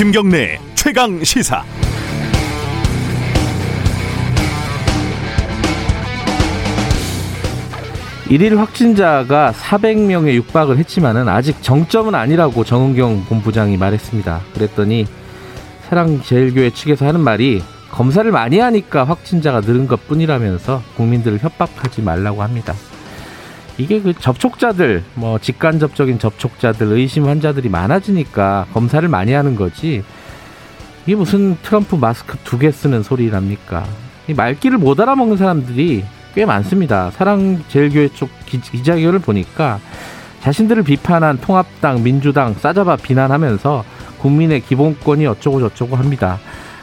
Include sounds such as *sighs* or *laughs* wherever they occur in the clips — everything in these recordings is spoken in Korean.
김경래 최강 시사. 일일 확진자가 400명에 육박을 했지만은 아직 정점은 아니라고 정은경 본부장이 말했습니다. 그랬더니 사랑제일교회 측에서 하는 말이 검사를 많이 하니까 확진자가 늘은 것 뿐이라면서 국민들을 협박하지 말라고 합니다. 이게 그 접촉자들, 뭐 직간접적인 접촉자들, 의심 환자들이 많아지니까 검사를 많이 하는 거지. 이게 무슨 트럼프 마스크 두 개 쓰는 소리랍니까? 이 말귀를 못 알아먹는 사람들이 꽤 많습니다. 사랑제일교회 쪽 기자회견을 보니까 자신들을 비판한 통합당, 민주당 싸잡아 비난하면서 국민의 기본권이 어쩌고 저쩌고 합니다.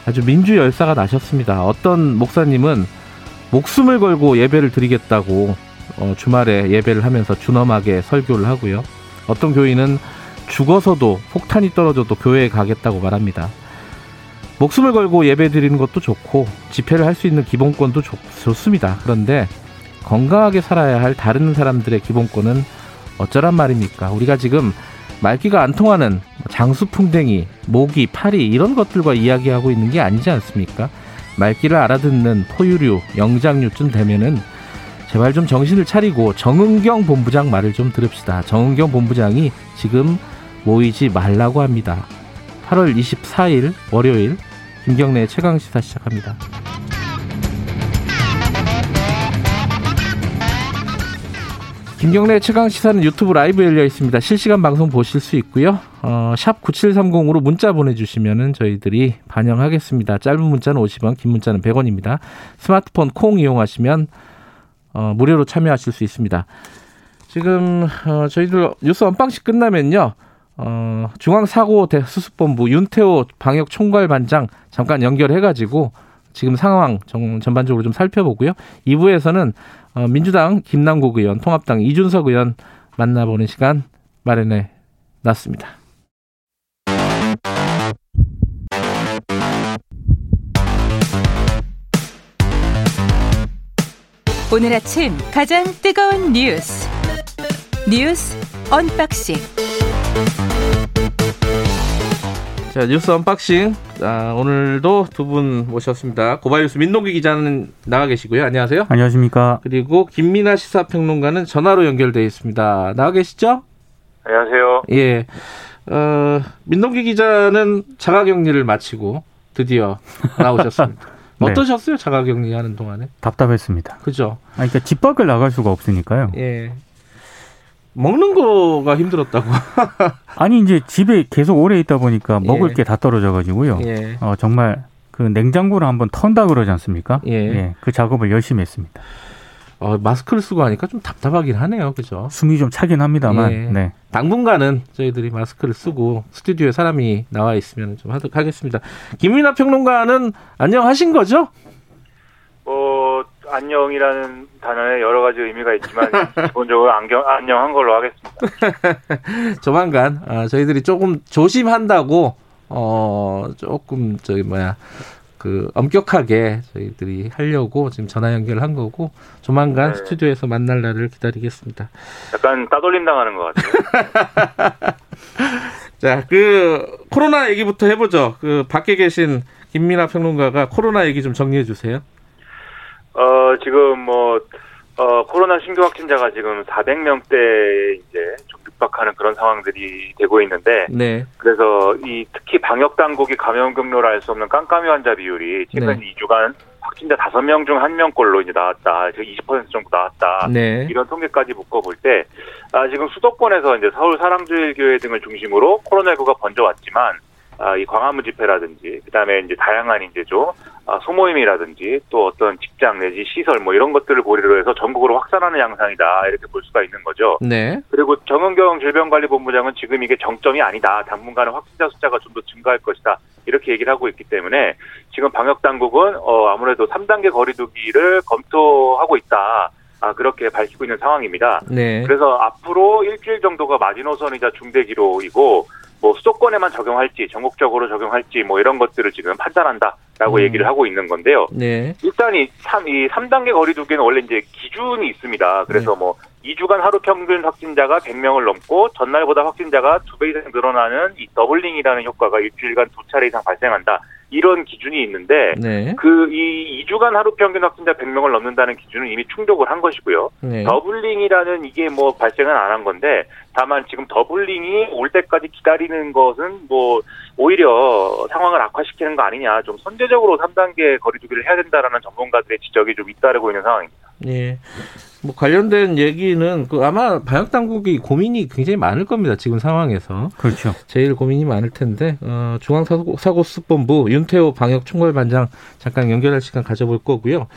아주 민주 열사가 나셨습니다. 어떤 목사님은 목숨을 걸고 예배를 드리겠다고 어, 주말에 예배를 하면서 준엄하게 설교를 하고요. 어떤 교인은 죽어서도 폭탄이 떨어져도 교회에 가겠다고 말합니다. 목숨을 걸고 예배 드리는 것도 좋고 집회를 할 수 있는 기본권도 좋, 좋습니다. 그런데 건강하게 살아야 할 다른 사람들의 기본권은 어쩌란 말입니까? 우리가 지금 말귀가 안 통하는 장수풍뎅이, 모기, 파리 이런 것들과 이야기하고 있는 게 아니지 않습니까? 말귀를 알아듣는 포유류, 영장류쯤 되면은 제발 좀 정신을 차리고 정은경 본부장 말을 좀 들읍시다. 정은경 본부장이 지금 모이지 말라고 합니다. 8월 24일 월요일 김경래 최강 시사 시작합니다. 김경래 최강 시사는 유튜브 라이브 열려 있습니다. 실시간 방송 보실 수 있고요. 어, 샵 9730으로 문자 보내주시면 저희들이 반영하겠습니다. 짧은 문자는 50원, 긴 문자는 100원입니다. 스마트폰 콩 이용하시면 어, 무료로 참여하실 수 있습니다. 지금 어, 저희들 뉴스 언방식 끝나면요. 어, 중앙사고 수습본부 윤태호 방역 총괄반장 잠깐 연결해가지고 지금 상황 정, 전반적으로 좀 살펴보고요. 2부에서는 어, 민주당 김남국 의원, 통합당 이준석 의원 만나보는 시간 마련해 놨습니다. 오늘 아침 가장 뜨거운 뉴스 뉴스 unboxing 자 뉴스 unboxing 아, 오늘도 두 분 모셨습니다. 고발뉴스 민동기 기자는 나와 계시고요. 안녕하세요. 안녕하십니까. 그리고 김민아 시사평론가는 전화로 연결돼 있습니다. 나와 계시죠? 안녕하세요. 예. 어, 민동기 기자는 자가격리를 마치고 드디어 나오셨습니다. *laughs* 네. 어떠셨어요? 자가격리 하는 동안에? 답답했습니다. 그죠? 아, 그러니까 집 밖을 나갈 수가 없으니까요. 예. 먹는 거가 힘들었다고. *laughs* 아니 이제 집에 계속 오래 있다 보니까 먹을 예. 게다 떨어져 가지고요. 예. 어 정말 그 냉장고를 한번 턴다 그러지 않습니까? 예. 예. 그 작업을 열심히 했습니다. 어, 마스크를 쓰고 하니까 좀 답답하긴 하네요. 그죠? 숨이 좀 차긴 합니다만. 예. 네. 당분간은 저희들이 마스크를 쓰고 스튜디오에 사람이 나와 있으면 좀 하도록 하겠습니다. 김민아 평론가는 안녕하신 거죠? 어, 안녕이라는 단어에 여러 가지 의미가 있지만 *laughs* 기본적으로 안경 안녕한 걸로 하겠습니다. *laughs* 조만간 어, 저희들이 조금 조심한다고 어 조금 저기 뭐야 그 엄격하게 저희들이 하려고 지금 전화 연결을 한 거고 조만간 네. 스튜디오에서 만날 날을 기다리겠습니다. 약간 따돌림 당하는 것 같아요. *laughs* 자, 그 코로나 얘기부터 해보죠. 그 밖에 계신 김민아 평론가가 코로나 얘기 좀 정리해 주세요. 어, 지금 뭐, 어, 코로나 신규 확진자가 지금 400명대 이제 좀 육박하는 그런 상황들이 되고 있는데. 네. 그래서 이 특히 방역 당국이 감염 경로를 알 수 없는 깜깜이 환자 비율이 최근 네. 2주간 확진자 5명 중 1명꼴로 이제 나왔다. 즉 20% 정도 나왔다. 네. 이런 통계까지 묶어볼 때, 아, 지금 수도권에서 이제 서울 사랑제일교회 등을 중심으로 코로나19가 번져왔지만, 아, 이 광화문 집회라든지 그다음에 이제 다양한 이제 좀 아, 소모임이라든지 또 어떤 직장 내지 시설 뭐 이런 것들을 고리로 해서 전국으로 확산하는 양상이다 이렇게 볼 수가 있는 거죠. 네. 그리고 정은경 질병관리본부장은 지금 이게 정점이 아니다. 당분간은 확진자 숫자가 좀 더 증가할 것이다. 이렇게 얘기를 하고 있기 때문에 지금 방역 당국은 어 아무래도 3단계 거리두기를 검토하고 있다. 아, 그렇게 밝히고 있는 상황입니다. 네. 그래서 앞으로 일주일 정도가 마지노선이자 중대 기로이고 뭐 수도권에만 적용할지 전국적으로 적용할지 뭐 이런 것들을 지금 판단한다라고 음. 얘기를 하고 있는 건데요. 네. 일단 이 3, 이 3단계 거리두기는 원래 이제 기준이 있습니다. 그래서 네. 뭐 2주간 하루 평균 확진자가 100명을 넘고 전날보다 확진자가 두배 이상 늘어나는 이 doubling이라는 효과가 일주일간 두 차례 이상 발생한다. 이런 기준이 있는데 네. 그이 2주간 하루 평균 확진자 100명을 넘는다는 기준은 이미 충족을 한 것이고요. 네. doubling이라는 이게 뭐 발생은 안 한 건데 다만 지금 더블링이 올 때까지 기다리는 것은 뭐 오히려 상황을 악화시키는 거 아니냐 좀 선제적으로 3단계 거리두기를 해야 된다라는 전문가들의 지적이 좀 잇따르고 있는 상황입니다. 네. 뭐 관련된 얘기는 그 아마 방역 당국이 고민이 굉장히 많을 겁니다. 지금 상황에서. 그렇죠. 제일 고민이 많을 텐데 어, 중앙사고수습본부 윤태호 방역 총괄반장 잠깐 연결할 시간 가져볼 거고요.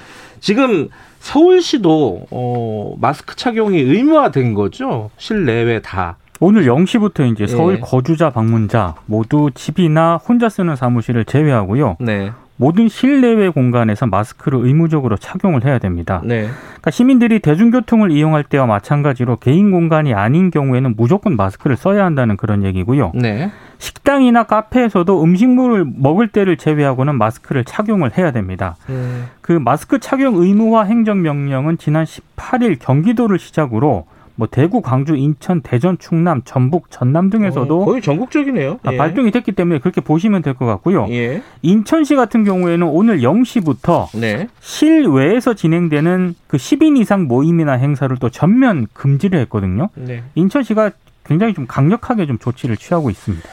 지금 서울시도 어, 마스크 착용이 의무화된 거죠. 실내외 다. 오늘 0시부터 이제 서울 예. 거주자 방문자 모두 집이나 혼자 쓰는 사무실을 제외하고요. 네. 모든 실내외 공간에서 마스크를 의무적으로 착용을 해야 됩니다. 네. 그러니까 시민들이 대중교통을 이용할 때와 마찬가지로 개인 공간이 아닌 경우에는 무조건 마스크를 써야 한다는 그런 얘기고요. 네. 식당이나 카페에서도 음식물을 먹을 때를 제외하고는 마스크를 착용을 해야 됩니다. 음. 그 마스크 착용 의무화 행정명령은 지난 18일 경기도를 시작으로 뭐 대구, 광주, 인천, 대전, 충남, 전북, 전남 등에서도 어, 거의 전국적이네요. 아, 예. 발동이 됐기 때문에 그렇게 보시면 될 것 같고요. 예. 인천시 같은 경우에는 오늘 0시부터 네. 실외에서 진행되는 그 10인 이상 모임이나 행사를 또 전면 금지를 했거든요. 네. 인천시가 굉장히 좀 강력하게 좀 조치를 취하고 있습니다.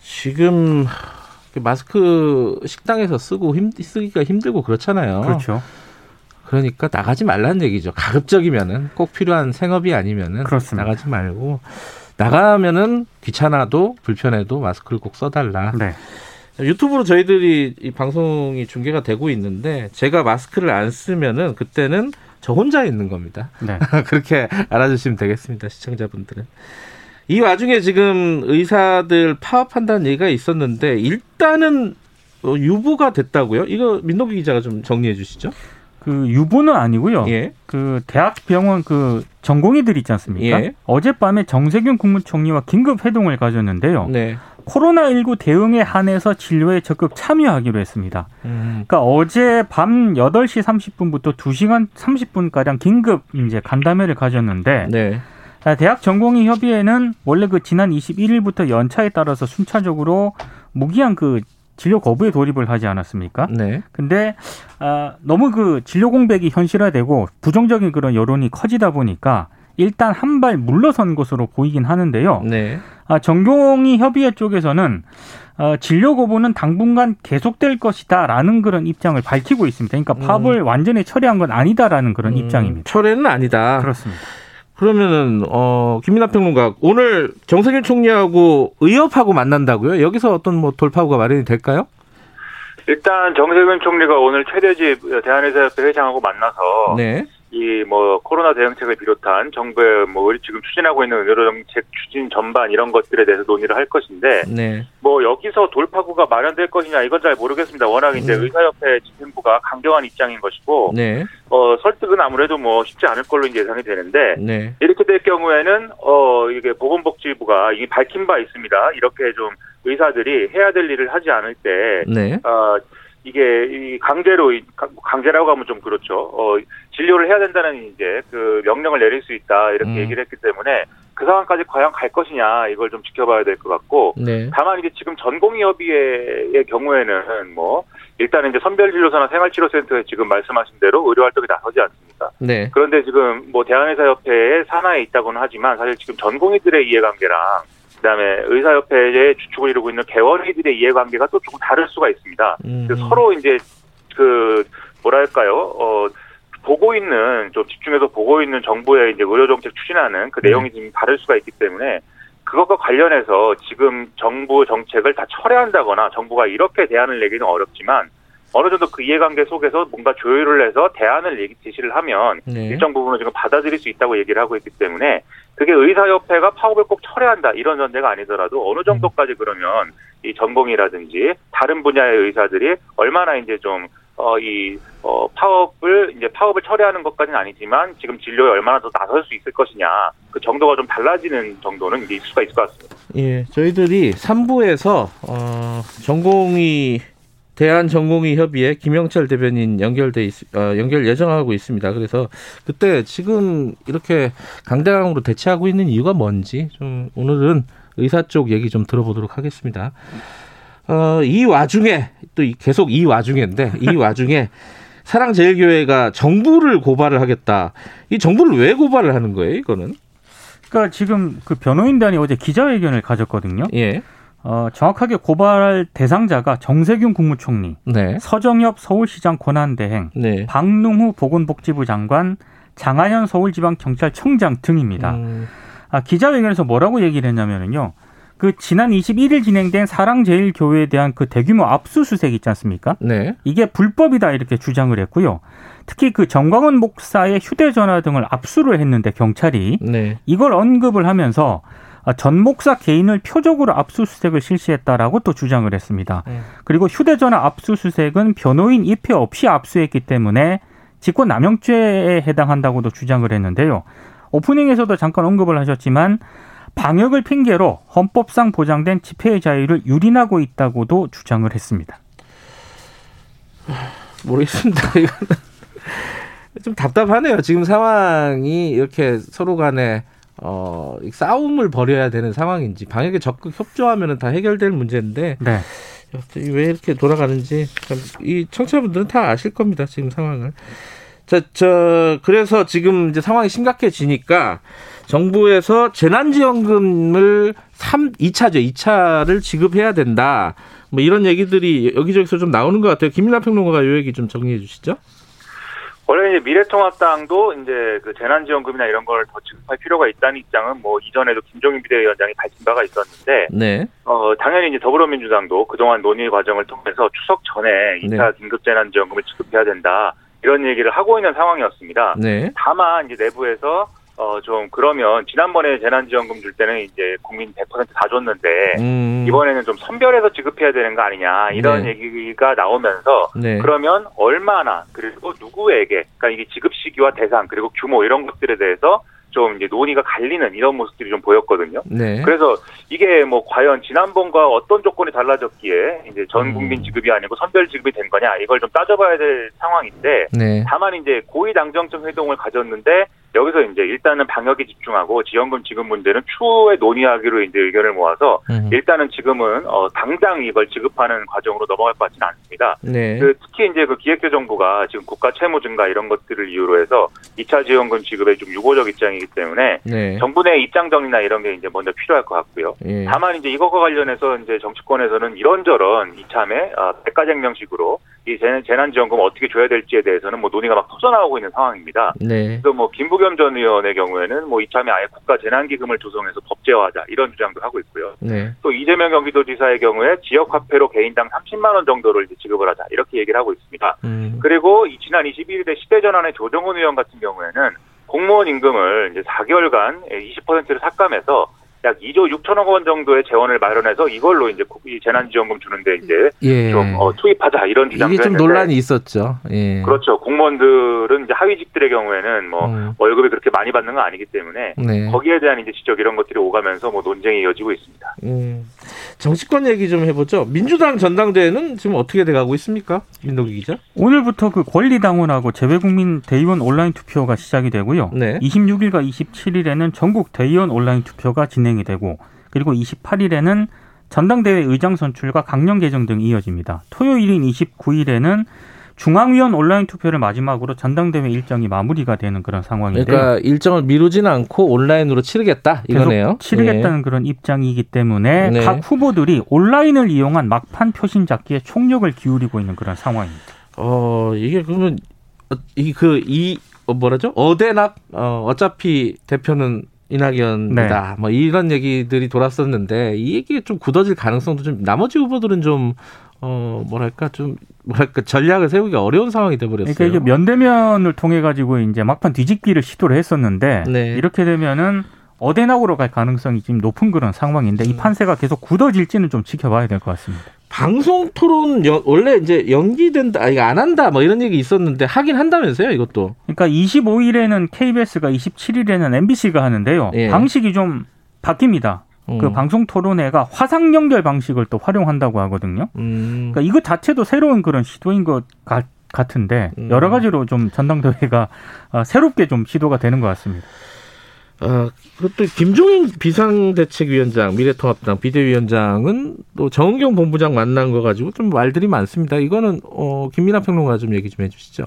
지금 그 마스크 식당에서 쓰고 힘, 쓰기가 힘들고 그렇잖아요. 그렇죠. 그러니까 나가지 말라는 얘기죠. 가급적이면은 꼭 필요한 생업이 아니면은 그렇습니다. 나가지 말고 나가면은 귀찮아도 불편해도 마스크를 꼭 써달라. 네. 유튜브로 저희들이 이 방송이 중계가 되고 있는데 제가 마스크를 안 쓰면은 그때는 저 혼자 있는 겁니다. 네. *laughs* 그렇게 알아주시면 되겠습니다, 시청자분들은. 이 와중에 지금 의사들 파업한다는 얘기가 있었는데 일단은 어, 유보가 됐다고요? 이거 민노기 기자가 좀 정리해 주시죠. 그 유보는 아니고요. 예. 그 대학병원 그 전공의들 있지 않습니까? 예. 어젯밤에 정세균 국무총리와 긴급 회동을 가졌는데요. 네. 코로나19 대응에 한해서 진료에 적극 참여하기로 했습니다. 음. 그러니까 어제 밤 8시 30분부터 2시간 30분가량 긴급 이제 간담회를 가졌는데 네. 대학 전공의 협의회는 원래 그 지난 21일부터 연차에 따라서 순차적으로 무기한 그 진료 거부에 돌입을 하지 않았습니까? 네. 근데 아, 너무 그 진료 공백이 현실화되고 부정적인 그런 여론이 커지다 보니까 일단 한 발 물러선 것으로 보이긴 하는데요. 네. 아, 정경이 협의회 쪽에서는 어, 진료 거부는 당분간 계속될 것이다라는 그런 입장을 밝히고 있습니다. 그러니까 파업을 음. 완전히 철회한 건 아니다라는 그런 음, 입장입니다. 철회는 아니다. 그렇습니다. 그러면은 어 김민하 평론가 오늘 정세균 총리하고 의협하고 만난다고요? 여기서 어떤 뭐 돌파구가 마련이 될까요? 일단 정세균 총리가 오늘 최대집 대한의사협회 회장하고 만나서 네. 이 뭐 코로나 대응책을 비롯한 정부의 뭐 지금 추진하고 있는 의료 정책 추진 전반 이런 것들에 대해서 논의를 할 것인데 네. 뭐 여기서 돌파구가 마련될 것이냐 이건 잘 모르겠습니다. 워낙 이제 음. 의사협회 집행부가 강경한 입장인 것이고 네. 어 설득은 아무래도 뭐 쉽지 않을 걸로 예상이 되는데 네. 이렇게 될 경우에는 어 이게 보건복지부가 이게 밝힌 바 있습니다. 이렇게 좀 의사들이 해야 될 일을 하지 않을 때 네. 어, 이게 이 강제로 강제라고 하면 좀 그렇죠. 어 진료를 해야 된다는 이제 그 명령을 내릴 수 있다 이렇게 음. 얘기를 했기 때문에 그 상황까지 과연 갈 것이냐 이걸 좀 지켜봐야 될 것 같고 네. 다만 이제 지금 전공의협의회의 경우에는 뭐 일단은 이제 선별진료소나 생활치료센터에 지금 말씀하신 대로 의료활동이 나서지 않습니까? 네. 그런데 지금 뭐 대한의사협회의 산하에 있다고는 하지만 사실 지금 전공의들의 이해관계랑 그다음에 의사협회의 주축을 이루고 있는 개원의들의 이해관계가 또 조금 다를 수가 있습니다. 음. 서로 이제 그 뭐랄까요? 어 보고 있는 좀 집중해서 보고 있는 정부의 이제 의료 정책 추진하는 그 내용이 좀 다를 수가 있기 때문에 그것과 관련해서 지금 정부 정책을 다 철회한다거나 정부가 이렇게 대안을 내기는 어렵지만 어느 정도 그 이해관계 속에서 뭔가 조율을 해서 대안을 얘기 제시를 하면 네. 일정 부분은 지금 받아들일 수 있다고 얘기를 하고 있기 때문에 그게 의사협회가 파업을 꼭 철회한다 이런 전제가 아니더라도 어느 정도까지 그러면 이 전공이라든지 다른 분야의 의사들이 얼마나 이제 좀 어, 이, 어, 파업을, 이제 파업을 처리하는 것까지는 아니지만 지금 진료에 얼마나 더 나설 수 있을 것이냐. 그 정도가 좀 달라지는 정도는 이제 있을 수가 있을 것 같습니다. 예, 저희들이 3부에서, 어, 전공이 대한전공의 협의회 김영철 대변인 연결돼 있, 어, 연결 예정하고 있습니다. 그래서 그때 지금 이렇게 강대강으로 대체하고 있는 이유가 뭔지 좀 오늘은 의사 쪽 얘기 좀 들어보도록 하겠습니다. 어, 이 와중에 또 계속 이 와중인데 이 *laughs* 와중에 사랑제일교회가 정부를 고발을 하겠다. 이 정부를 왜 고발을 하는 거예요? 이거는? 그러니까 지금 그 변호인단이 어제 기자회견을 가졌거든요. 예. 어, 정확하게 고발할 대상자가 정세균 국무총리, 네. 서정엽 서울시장 권한대행, 네. 박능후 보건복지부 장관, 장하연 서울지방경찰청장 등입니다. 음. 아, 기자회견에서 뭐라고 얘기를 했냐면요. 그 지난 21일 진행된 사랑제일교회에 대한 그 대규모 압수수색 있지 않습니까? 네. 이게 불법이다 이렇게 주장을 했고요. 특히 그 정광훈 목사의 휴대전화 등을 압수를 했는데 경찰이 네. 이걸 언급을 하면서 아, 전 목사 개인을 표적으로 압수수색을 실시했다라고 또 주장을 했습니다. 네. 그리고 휴대전화 압수수색은 변호인 입회 없이 압수했기 때문에 직권 남용죄에 해당한다고도 주장을 했는데요. 오프닝에서도 잠깐 언급을 하셨지만 방역을 핑계로 헌법상 보장된 집회의 자유를 유린하고 있다고도 주장을 했습니다. *sighs* 모르겠습니다. 이거는 *laughs* 좀 답답하네요. 지금 상황이 이렇게 서로 간에 어, 싸움을 벌여야 되는 상황인지 방역에 적극 협조하면 다 해결될 문제인데 네. 왜 이렇게 돌아가는지 이 청취자분들은 다 아실 겁니다. 지금 상황을. 자, 저 그래서 지금 이제 상황이 심각해지니까 정부에서 재난지원금을 3, 2차죠. 2차를 지급해야 된다. 뭐 이런 얘기들이 여기저기서 좀 나오는 것 같아요. 김민아 평론가가 이 얘기 좀 정리해 주시죠. 원래 이제 미래통합당도 이제 그 재난지원금이나 이런 걸 더 지급할 필요가 있다는 입장은 뭐 이전에도 김종인 비대위원장이 밝힌 바가 있었는데, 네. 어 당연히 이제 더불어민주당도 그동안 논의 과정을 통해서 추석 전에 2차 네. 긴급재난지원금을 지급해야 된다 이런 얘기를 하고 있는 상황이었습니다. 네. 다만 이제 내부에서 어, 좀, 그러면, 지난번에 재난지원금 줄 때는 이제 국민 100%다 줬는데, 음. 이번에는 좀 선별해서 지급해야 되는 거 아니냐, 이런 네. 얘기가 나오면서, 네. 그러면 얼마나, 그리고 누구에게, 그러니까 이게 지급 시기와 대상, 그리고 규모 이런 것들에 대해서 좀 이제 논의가 갈리는 이런 모습들이 좀 보였거든요. 네. 그래서 이게 뭐 과연 지난번과 어떤 조건이 달라졌기에 이제 전 음. 국민 지급이 아니고 선별 지급이 된 거냐 이걸 좀 따져봐야 될 상황인데 네. 다만 이제 고위 당정청 회동을 가졌는데 여기서 이제 일단은 방역에 집중하고 지원금 지급 문제는 추후에 논의하기로 이제 의견을 모아서 음. 일단은 지금은 어 당장 이걸 지급하는 과정으로 넘어갈 것 같지는 않습니다. 네. 그 특히 이제 그 기획재정부가 지금 국가 채무 증가 이런 것들을 이유로 해서 2차 지원금 지급에 좀 유보적 입장이기 때문에 네. 정부 내 입장 정리나 이런 게 이제 먼저 필요할 것 같고요. 네. 다만 이제 이것과 관련해서 이제 정치권에서는 이런저런 이참에 어, 백가쟁명식으로 이 재난지원금 어떻게 줘야 될지에 대해서는 뭐 논의가 막 터져나오고 있는 상황입니다. 네. 그래서 뭐 김부겸 전 의원의 경우에는 뭐 이참에 아예 국가 재난기금을 조성해서 법제화하자 이런 주장도 하고 있고요. 네. 또 이재명 경기도지사의 경우에 지역화폐로 개인당 30만 원 정도를 지급을 하자 이렇게 얘기를 하고 있습니다. 음. 그리고 지난 21일에 시대전환의 조정훈 의원 같은 경우에는 공무원 임금을 이제 4개월간 20%를 삭감해서 약 2조 6천억 원 정도의 재원을 마련해서 이걸로 이제 재난지원금 주는데 이제 예. 좀 어, 투입하자 이런 주장도 이게 좀 했는데, 논란이 있었죠. 예. 그렇죠. 공무원들은 이제 하위직들의 경우에는 뭐 음. 월급이 그렇게 많이 받는 건 아니기 때문에 네. 거기에 대한 이제 지적 이런 것들이 오가면서 뭐 논쟁이 이어지고 있습니다. 음. 정치권 얘기 좀 해보죠. 민주당 전당대회는 지금 어떻게 돼가고 있습니까, 민노기 기자? 오늘부터 그 권리당원하고 재외국민 대의원 온라인 투표가 시작이 되고요. 네. 26일과 27일에는 전국 대의원 온라인 투표가 진행. 진행이 되고 그리고 28일에는 전당대회 의장 선출과 강령 개정 등이 이어집니다. 토요일인 29일에는 중앙위원 온라인 투표를 마지막으로 전당대회 일정이 마무리가 되는 그런 상황인데요. 그러니까 일정을 미루지는 않고 온라인으로 치르겠다 이거네요. 치르겠다는 예. 그런 입장이기 때문에 네. 각 후보들이 온라인을 이용한 막판 표심 잡기에 총력을 기울이고 있는 그런 상황입니다. 어 이게 그러면 이그이 그, 어, 뭐라죠? 어대낙 어, 어차피 대표는 이낙연이다. 네. 뭐 이런 얘기들이 돌았었는데 이 얘기가 좀 굳어질 가능성도 좀 나머지 후보들은 좀 어, 뭐랄까, 좀, 뭐랄까, 전략을 세우기 어려운 상황이 돼 버렸어요. 그러니까 이게 면대면을 통해 가지고 이제 막판 뒤집기를 시도를 했었는데, 네. 이렇게 되면은 어대낙으로 갈 가능성이 지금 높은 그런 상황인데, 이 음. 판세가 계속 굳어질지는 좀 지켜봐야 될 것 같습니다. 방송 토론 여, 원래 이제 연기된다, 아니 안 한다, 뭐 이런 얘기 있었는데 하긴 한다면서요, 이것도. 그러니까 25일에는 KBS가 27일에는 MBC가 하는데요. 예. 방식이 좀 바뀝니다. 음. 그 방송 토론회가 화상 연결 방식을 또 활용한다고 하거든요. 음. 그러니까 이거 자체도 새로운 그런 시도인 것 같, 같은데 음. 여러 가지로 좀 전당대회가 어, 새롭게 좀 시도가 되는 것 같습니다. 어, 그것도 김종인 비상대책위원장, 미래통합당 비대위원장은 또 정은경 본부장 만난 거 가지고 좀 말들이 많습니다. 이거는 어, 김민아 평론가 좀 얘기 좀 해주시죠.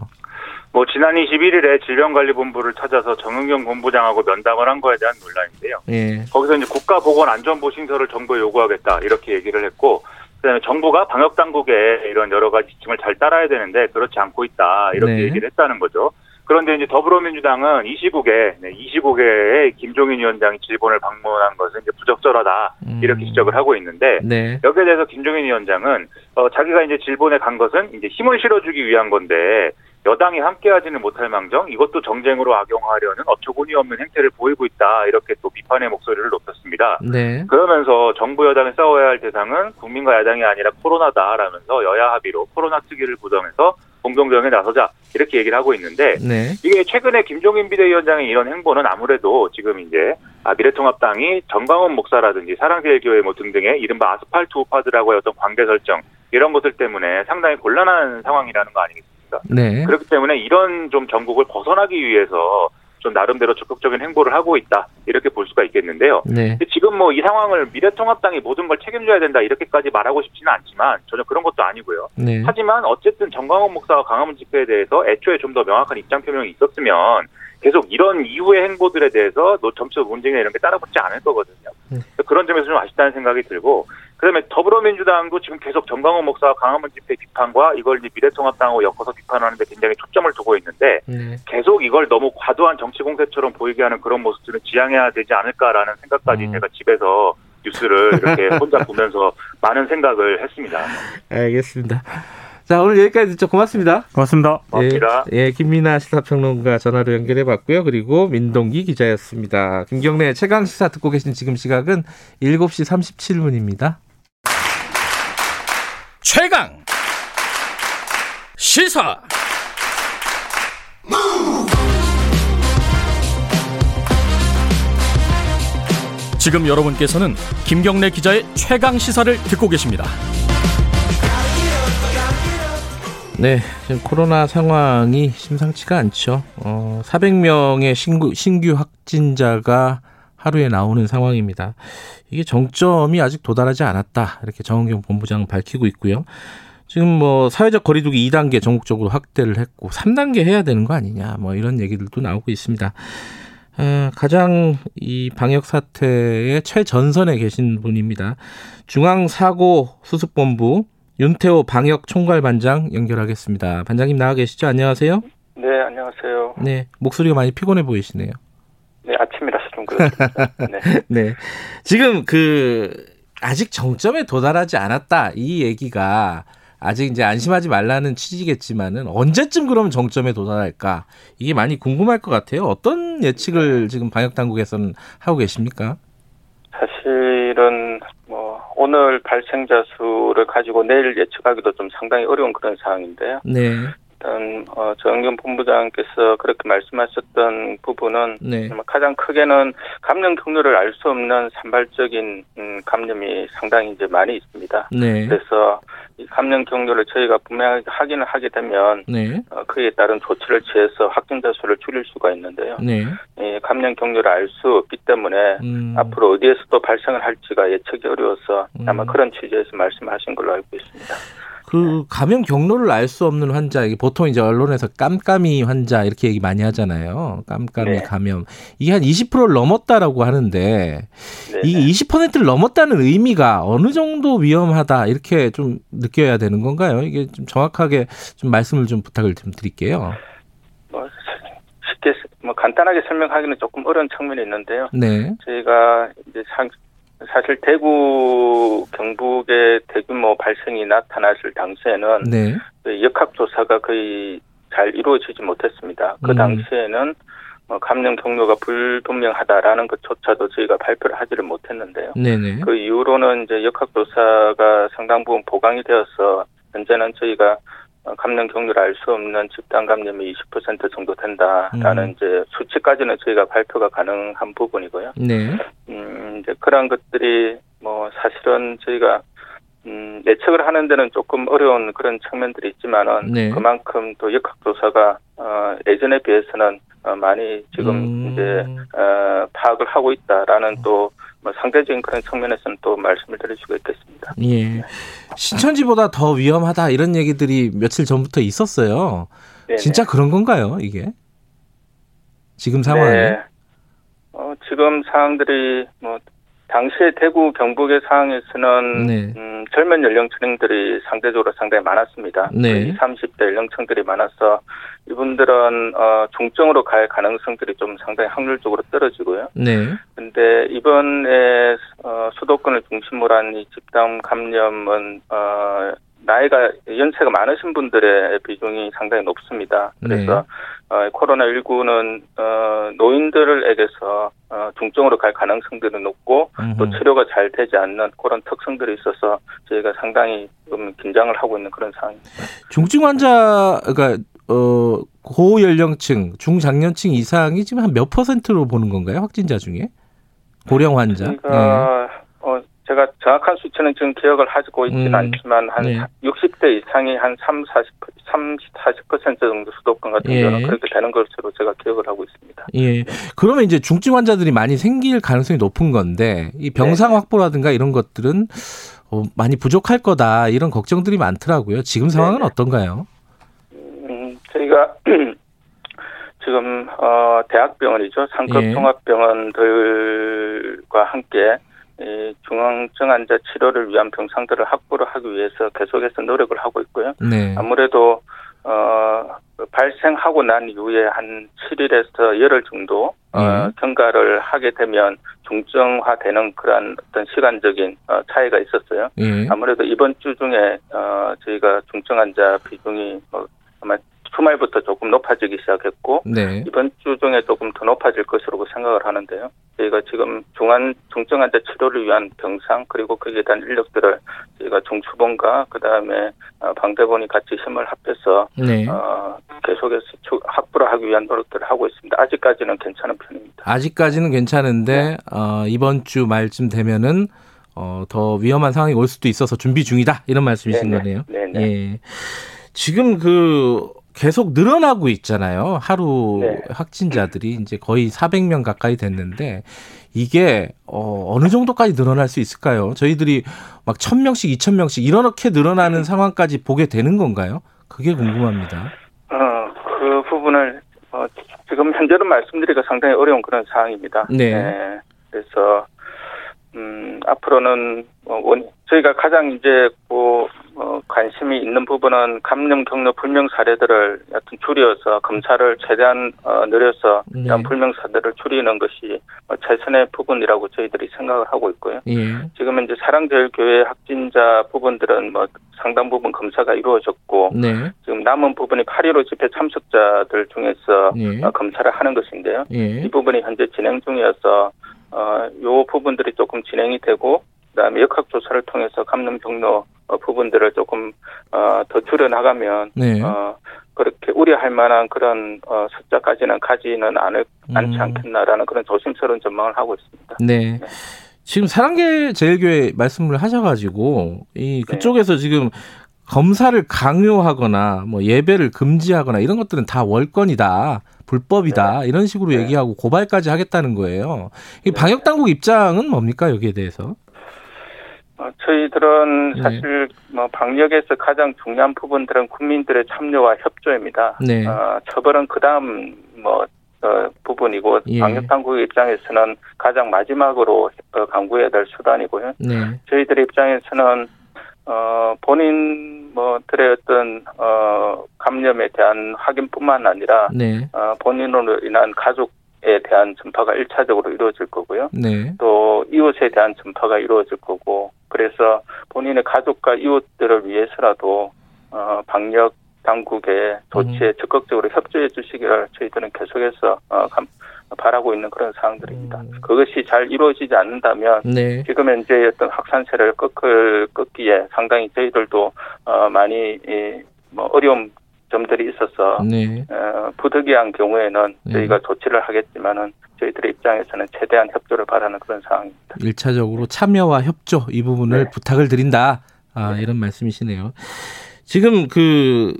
뭐 지난 21일에 질병관리본부를 찾아서 정은경 본부장하고 면담을 한 거에 대한 논란인데요. 예. 거기서 이제 국가보건안전부 신설을 정부에 요구하겠다 이렇게 얘기를 했고 그다음에 정부가 방역 당국의 이런 여러 가지 지침을 잘 따라야 되는데 그렇지 않고 있다 이렇게 네. 얘기를 했다는 거죠. 그런데 이제 더불어민주당은 이 시국에 네, 이 시국에 김종인 위원장이 일본을 방문한 것은 이제 부적절하다 음. 이렇게 지적을 하고 있는데 네. 여기에 대해서 김종인 위원장은 어, 자기가 이제 일본에 간 것은 이제 힘을 실어주기 위한 건데 여당이 함께하지는 못할 망정 이것도 정쟁으로 악용하려는 어처구니 없는 행태를 보이고 있다 이렇게 또 비판의 목소리를 높였습니다. 네. 그러면서 정부 여당이 싸워야 할 대상은 국민과 야당이 아니라 코로나다라면서 여야 합의로 코로나 특위를 구성해서 공동정에 나서자 이렇게 얘기를 하고 있는데 네. 이게 최근에 김종인 비대위원장의 이런 행보는 아무래도 지금 이제 아, 미래통합당이 정광훈 목사라든지 사랑제일교회 뭐 등등의 이른바 아스팔트 우파들하고의 어떤 관계 설정 이런 것들 때문에 상당히 곤란한 상황이라는 거 아니겠습니까? 네. 그렇기 때문에 이런 좀 전국을 벗어나기 위해서 좀 나름대로 적극적인 행보를 하고 있다 이렇게 볼 수가 있겠는데요. 네. 지금 뭐 이 상황을 미래통합당이 모든 걸 책임져야 된다 이렇게까지 말하고 싶지는 않지만 전혀 그런 것도 아니고요. 네. 하지만 어쨌든 정광훈 목사와 강화문 집회에 대해서 애초에 좀 더 명확한 입장 표명이 있었으면 계속 이런 이후의 행보들에 대해서 점수 논쟁이나 이런 게 따라붙지 않을 거거든요. 네. 그런 점에서 좀 아쉽다는 생각이 들고 그다음에 더불어민주당도 지금 계속 정강호 목사와 강화문 집회 비판과 이걸 이제 미래통합당하고 엮어서 비판하는데 굉장히 초점을 두고 있는데 네. 계속 이걸 너무 과도한 정치 공세처럼 보이게 하는 그런 모습들은 지양해야 되지 않을까라는 생각까지 음. 제가 집에서 뉴스를 이렇게 *laughs* 혼자 보면서 많은 생각을 했습니다. 알겠습니다. 자, 오늘 여기까지 듣죠. 고맙습니다. 고맙습니다. 고맙습니다. 예, 예 김민아 시사평론가 전화로 연결해 봤고요. 그리고 민동기 기자였습니다. 김경래 최강 시사 듣고 계신 지금 시각은 7시 37분입니다. 최강 시사 지금 여러분께서는 김경래 기자의 최강 시사를 듣고 계십니다. 네, 지금 코로나 상황이 심상치가 않죠. 어, 400명의 신규, 신규 확진자가 하루에 나오는 상황입니다. 이게 정점이 아직 도달하지 않았다. 이렇게 정은경 본부장 밝히고 있고요. 지금 뭐 사회적 거리두기 2단계 전국적으로 확대를 했고 3단계 해야 되는 거 아니냐. 뭐 이런 얘기들도 나오고 있습니다. 어, 가장 이 방역 사태의 최전선에 계신 분입니다. 중앙 사고 수습본부 윤태호 방역 총괄반장 연결하겠습니다. 반장님 나와 계시죠? 안녕하세요. 네, 안녕하세요. 네, 목소리가 많이 피곤해 보이시네요. 네, 아침이라서 좀 그렇습니다. 네. *laughs* 네. 지금 그 아직 정점에 도달하지 않았다 이 얘기가 아직 이제 안심하지 말라는 취지겠지만은 언제쯤 그러면 정점에 도달할까 이게 많이 궁금할 것 같아요. 어떤 예측을 지금 방역 당국에서는 하고 계십니까? 사실은 뭐 오늘 발생자 수를 가지고 내일 예측하기도 좀 상당히 어려운 그런 상황인데요. 네. 일단 어, 정경 본부장께서 그렇게 말씀하셨던 부분은 네. 가장 크게는 감염 경로를 알 수 없는 산발적인 음, 감염이 상당히 이제 많이 있습니다. 네. 그래서 이 감염 경로를 저희가 분명하게 확인을 하게 되면 네. 어, 그에 따른 조치를 취해서 확진자 수를 줄일 수가 있는데요. 네. 이 감염 경로를 알 수 없기 때문에 음. 앞으로 어디에서 도 발생을 할지가 예측이 어려워서 아마 음. 그런 취지에서 말씀하신 걸로 알고 있습니다. 그 감염 경로를 알 수 없는 환자, 보통 이제 언론에서 깜깜이 환자 이렇게 얘기 많이 하잖아요. 깜깜이 네. 감염. 이게 한 20%를 넘었다라고 하는데 네. 이 20%를 넘었다는 의미가 어느 정도 위험하다 이렇게 좀 느껴야 되는 건가요? 이게 좀 정확하게 좀 말씀을 좀 부탁을 좀 드릴게요. 뭐 쉽게 뭐 간단하게 설명하기는 조금 어려운 측면이 있는데요. 네. 저희가 이제 사실 대구 경북의 대규모 발생이 나타났을 당시에는 네. 그 역학조사가 거의 잘 이루어지지 못했습니다. 그 음. 당시에는 뭐 감염 경로가 불분명하다라는 것조차도 저희가 발표를 하지를 못했는데요. 네네. 그 이후로는 이제 역학조사가 상당 부분 보강이 되어서 현재는 저희가 어, 감염 경로를 알 수 없는 집단 감염이 20% 정도 된다라는 음. 이제 수치까지는 저희가 발표가 가능한 부분이고요. 네. 음, 이제 그런 것들이 뭐 사실은 저희가 음, 예측을 하는 데는 조금 어려운 그런 측면들이 있지만은 네. 그만큼 또 역학조사가 어, 예전에 비해서는 어, 많이 지금 음. 이제 어, 파악을 하고 있다라는 또 뭐 상대적인 그런 측면에서는 또 말씀을 드릴 수가 있겠습니다. 예. 신천지보다 더 위험하다 이런 얘기들이 며칠 전부터 있었어요. 네네. 진짜 그런 건가요, 이게? 지금 상황에? 네. 어, 지금 상황들이 뭐 당시에 대구 경북의 상황에서는 네. 음, 젊은 연령층들이 상대적으로 상당히 많았습니다. 네. 30대 연령층들이 많아서 이분들은 어, 중증으로 갈 가능성들이 좀 상당히 확률적으로 떨어지고요. 네. 근데 이번에 어, 수도권을 중심으로 한 이 집단 감염은 어, 나이가 연세가 많으신 분들의 비중이 상당히 높습니다. 그래서 네. 어, 코로나 19는 어, 노인들에게서 어, 중증으로 갈 가능성들이 높고 음흠. 또 치료가 잘 되지 않는 그런 특성들이 있어서 저희가 상당히 좀 긴장을 하고 있는 그런 상황입니다. 중증 환자 그러니까 어, 고연령층, 중장년층 이상이 지금 한 몇 퍼센트로 보는 건가요? 확진자 중에 고령 환자. 그러니까 네. 어, 제가 정확한 수치는 지금 기억을 하고 있지는 음, 않지만 한 네. 60대 이상이 한 3, 40, 30, 40% 정도 수도권 같은 예. 경우는 그렇게 되는 것으로 제가 기억을 하고 있습니다. 예. 그러면 이제 중증 환자들이 많이 생길 가능성이 높은 건데 이 병상 네. 확보라든가 이런 것들은 어, 많이 부족할 거다 이런 걱정들이 많더라고요. 지금 상황은 네. 어떤가요? 음, 저희가 *clears throat* 지금 어 대학병원이죠 상급 예. 종합병원들과 함께 이 중앙증 환자 치료를 위한 병상들을 확보를 하기 위해서 계속해서 노력을 하고 있고요. 네. 아무래도 어 발생하고 난 이후에 한 7일에서 열흘 정도 어, 네. 경과를 하게 되면 중증화되는 그러한 어떤 시간적인 어, 차이가 있었어요. 네. 아무래도 이번 주 중에 어 저희가 중증 환자 비중이 뭐 아마 주말부터 조금 높아지기 시작했고 네. 이번 주 중에 조금 더 높아질 것으로 생각을 하는데요. 저희가 지금 중환 중증 환자 치료를 위한 병상 그리고 거기에 대한 인력들을 저희가 중추본과 그다음에 어, 방대본이 같이 힘을 합해서 네. 어, 계속해서 확보를 하기 위한 노력들을 하고 있습니다. 아직까지는 괜찮은 편입니다. 아직까지는 괜찮은데 네. 어, 이번 주 말쯤 되면은 어, 더 위험한 상황이 올 수도 있어서 준비 중이다 이런 말씀이신 네네. 거네요. 네네. 예. 지금 그 계속 늘어나고 있잖아요. 하루 네. 확진자들이 이제 거의 400명 가까이 됐는데 이게 어, 어느 정도까지 늘어날 수 있을까요? 저희들이 막 1000명씩, 2000명씩 이렇게 늘어나는 상황까지 보게 되는 건가요? 그게 궁금합니다. 어, 그 부분을 어, 지금 현재로 말씀드리기가 상당히 어려운 그런 상황입니다. 네. 네. 그래서 음, 앞으로는 어, 원, 저희가 가장 이제 뭐 어, 관심이 있는 부분은 감염 경로 불명 사례들을 여튼 줄여서 검사를 최대한 어, 늘려서 네. 이런 불명 사례를 줄이는 것이 어, 최선의 부분이라고 저희들이 생각을 하고 있고요. 예. 지금 이제 사랑제일교회 확진자 부분들은 뭐 상당 부분 검사가 이루어졌고 네. 지금 남은 부분이 8.15 집회 참석자들 중에서 예. 어, 검사를 하는 것인데요. 예. 이 부분이 현재 진행 중이어서 어, 요 부분들이 조금 진행이 되고 그다음에 역학 조사를 통해서 감염 경로 어, 부분들을 조금 어, 더 줄여 나가면 네. 어, 그렇게 우려할 만한 그런 어, 숫자까지는 가지는 않을 않지 음. 않겠나라는 그런 조심스러운 전망을 하고 있습니다. 네. 네. 지금 사랑계 제일교회 말씀을 하셔가지고 이 네. 그쪽에서 네. 지금 검사를 강요하거나 뭐 예배를 금지하거나 이런 것들은 다 월권이다. 불법이다 네. 이런 식으로 네. 얘기하고 고발까지 하겠다는 거예요. 이 네. 방역 당국 입장은 뭡니까 여기에 대해서? 어, 저희들은 네. 사실 뭐 방역에서 가장 중요한 부분들은 국민들의 참여와 협조입니다. 네. 어, 처벌은 그 다음 뭐 어, 부분이고 예. 방역 당국 입장에서는 가장 마지막으로 어, 강구해야 될 수단이고요. 네. 저희들 입장에서는 어, 본인 뭐들의 어떤 어, 감염에 대한 확인뿐만 아니라 네. 어, 본인으로 인한 가족 에 대한 전파가 일차적으로 이루어질 거고요. 네. 또 이웃에 대한 전파가 이루어질 거고 그래서 본인의 가족과 이웃들을 위해서라도 어, 방역 당국의 조치에 음. 적극적으로 협조해 주시기를 저희들은 계속해서 어, 감, 바라고 있는 그런 상황들입니다. 음. 그것이 잘 이루어지지 않는다면 네. 지금 현재 어떤 확산세를 꺾을 꺾기에 상당히 저희들도 어, 많이 이, 뭐 어려움 점들이 있어서 네. 어, 부득이한 경우에는 네. 저희가 조치를 하겠지만은 저희들의 입장에서는 최대한 협조를 바라는 그런 상황입니다. 일차적으로 참여와 협조 이 부분을 네. 부탁을 드린다. 아, 네. 이런 말씀이시네요. 지금 그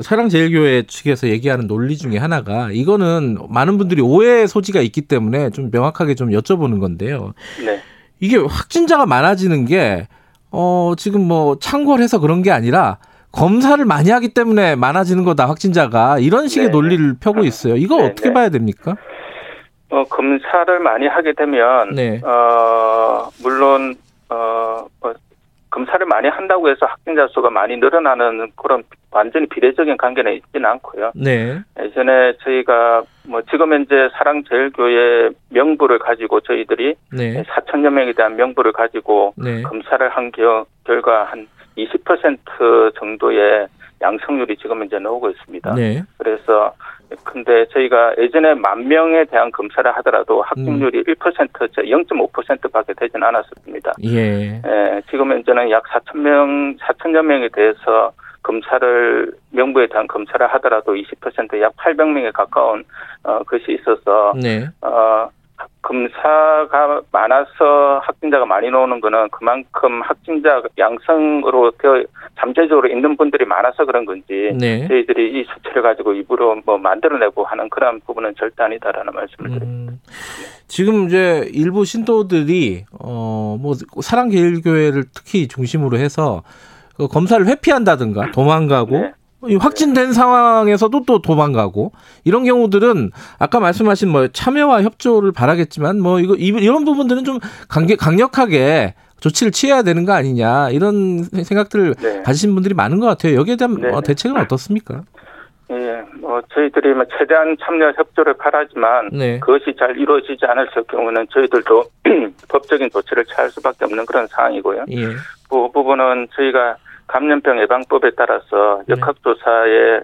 사랑제일교회 측에서 얘기하는 논리 중에 하나가 이거는 많은 분들이 오해 소지가 있기 때문에 좀 명확하게 좀 여쭤보는 건데요. 네. 이게 확진자가 많아지는 게 어, 지금 뭐 창궐해서 그런 게 아니라 검사를 많이 하기 때문에 많아지는 거다 확진자가 이런 식의 네. 논리를 펴고 있어요. 이거 네. 어떻게 네. 봐야 됩니까? 어, 검사를 많이 하게 되면 네. 어, 물론 어, 뭐 검사를 많이 한다고 해서 확진자 수가 많이 늘어나는 그런 완전히 비례적인 관계는 있지는 않고요. 네. 예전에 저희가 뭐 지금 현재 사랑제일교회 명부를 가지고 저희들이 네. 4천여 명에 대한 명부를 가지고 네. 검사를 한 겨, 결과 한 20% 정도의 양성률이 지금 현재 나오고 있습니다. 네. 그래서 근데 저희가 예전에 만 명에 대한 검사를 하더라도 합격률이 음. 1% 0.5%밖에 되지는 않았었습니다. 예. 예. 지금 현재는 약 4천 명, 4천여 명에 대해서 검사를 명부에 대한 검사를 하더라도 20%약 800명에 가까운 어, 것이 있어서 네. 어, 검사가 많아서 확진자가 많이 나오는 거는 그만큼 확진자 양성으로 되어 잠재적으로 있는 분들이 많아서 그런 건지 네. 저희들이 이 수치를 가지고 입으로 뭐 만들어내고 하는 그런 부분은 절대 아니다라는 말씀을 드립니다. 음, 지금 이제 일부 신도들이 어뭐 사랑제일교회를 특히 중심으로 해서 그 검사를 회피한다든가 도망가고 네. 확진된 상황에서도 또 도망가고 이런 경우들은 아까 말씀하신 뭐 참여와 협조를 바라겠지만 뭐 이거 이런 부분들은 좀 강력, 강력하게 조치를 취해야 되는 거 아니냐 이런 생각들을 네. 가지신 분들이 많은 것 같아요. 여기에 대한 네. 뭐 대책은 어떻습니까? 예, 뭐 저희들이 뭐 최대한 참여 협조를 바라지만 네. 그것이 잘 이루어지지 않을 경우는 저희들도 *clears throat* 법적인 조치를 취할 수밖에 없는 그런 상황이고요. 예. 그 부분은 저희가 감염병 예방법에 따라서 네. 역학조사에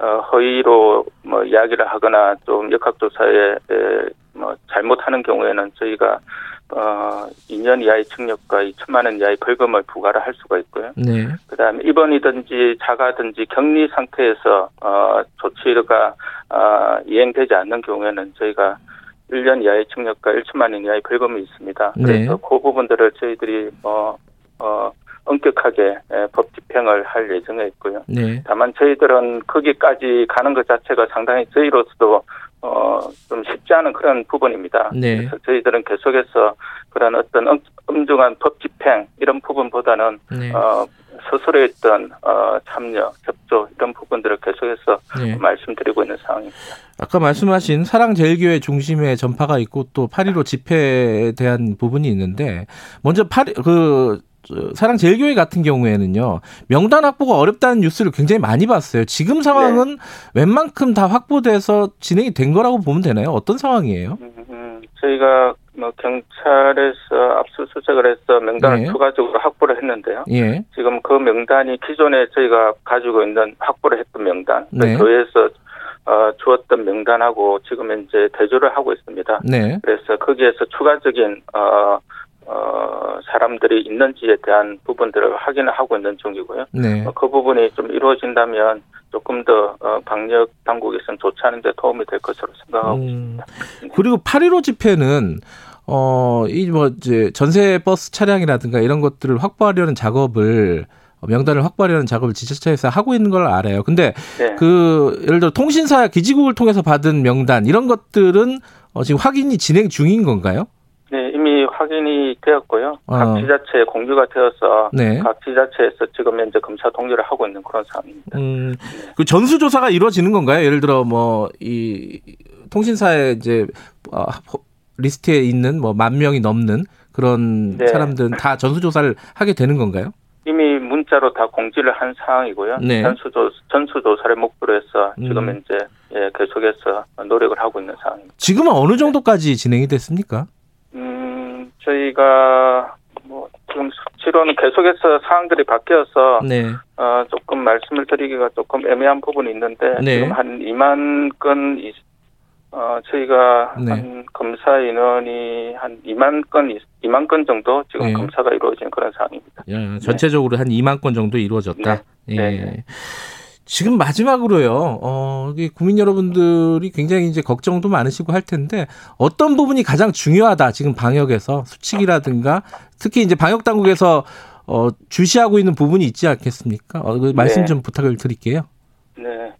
어, 허위로 뭐 이야기를 하거나 좀 역학조사에 뭐 잘못하는 경우에는 저희가 어 2년 이하의 징역과 2천만 원 이하의 벌금을 부과를 할 수가 있고요. 네. 그다음에 입원이든지 자가든지 격리 상태에서 어 조치가 어 이행되지 않는 경우에는 저희가 1년 이하의 징역과 1천만 원 이하의 벌금이 있습니다. 네. 그래서 네. 그 부분들을 저희들이 어, 어, 엄격하게 법 집행을 할 예정에 있고요. 네. 다만 저희들은 거기까지 가는 것 자체가 상당히 저희로서도 어, 좀 쉽지 않은 그런 부분입니다. 네. 그래서 저희들은 계속해서 그런 어떤 엄중한 법 집행 이런 부분보다는 네. 어, 스스로의 어떤 어, 참여, 협조 이런 부분들을 계속해서 네. 말씀드리고 있는 상황입니다. 아까 말씀하신 사랑제일교회 중심의 전파가 있고 또8.15 집회에 대한 부분이 있는데 먼저 8, 그 사랑제일교회 같은 경우에는요 명단 확보가 어렵다는 뉴스를 굉장히 많이 봤어요. 지금 상황은 네. 웬만큼 다 확보돼서 진행이 된 거라고 보면 되나요? 어떤 상황이에요? 음, 음, 저희가 뭐 경찰에서 압수수색을 해서 명단을 네. 추가적으로 확보를 했는데요. 예. 지금 그 명단이 기존에 저희가 가지고 있는 확보를 했던 명단, 그 네. 교회에서 어, 주었던 명단하고 지금 이제 대조를 하고 있습니다. 네. 그래서 거기에서 추가적인 어, 어, 사람들이 있는지에 대한 부분들을 확인을 하고 있는 중이고요. 네. 어, 그 부분이 좀 이루어진다면 조금 더 어, 방역 당국에서는 조치하는 데 도움이 될 것으로 생각하고 음. 있습니다. 그리고 8.15 집회는 어, 이 뭐 이제 전세 버스 차량이라든가 이런 것들을 확보하려는 작업을 명단을 확보하려는 작업을 지자체에서 하고 있는 걸 알아요. 근데 네. 그 예를 들어 통신사 기지국을 통해서 받은 명단 이런 것들은 어, 지금 확인이 진행 중인 건가요? 네, 확인이 되었고요. 어. 각 지자체에 공유가 되어서 네. 각 지자체에서 지금 현재 검사 독려를 하고 있는 그런 상황입니다. 음, 네. 그 전수조사가 이루어지는 건가요? 예를 들어 뭐 이 통신사에 이제 어, 리스트에 있는 뭐 만 명이 넘는 그런 네. 사람들은 다 전수조사를 하게 되는 건가요? 이미 문자로 다 공지를 한 상황이고요. 네. 전수조 전수조사를 목표로 해서 지금 음. 현재 예, 계속해서 노력을 하고 있는 상황입니다. 지금은 어느 정도까지 진행이 됐습니까? 저희가 뭐 지금 수치로는 계속해서 상황들이 바뀌어서 네. 어, 조금 말씀을 드리기가 조금 애매한 부분이 있는데 네. 지금 한 2만 건 어, 저희가 네. 한 검사 인원이 한 2만 건 2만 건 정도 지금 네. 검사가 이루어진 그런 상황입니다. 야, 전체적으로 한 2만 건 정도 이루어졌다. 네. 예. 네. 지금 마지막으로요. 어, 국민 여러분들이 굉장히 이제 걱정도 많으시고 할 텐데 어떤 부분이 가장 중요하다. 지금 방역에서 수칙이라든가 특히 이제 방역 당국에서 어, 주시하고 있는 부분이 있지 않겠습니까? 어, 그 말씀 네. 좀 부탁을 드릴게요. 네.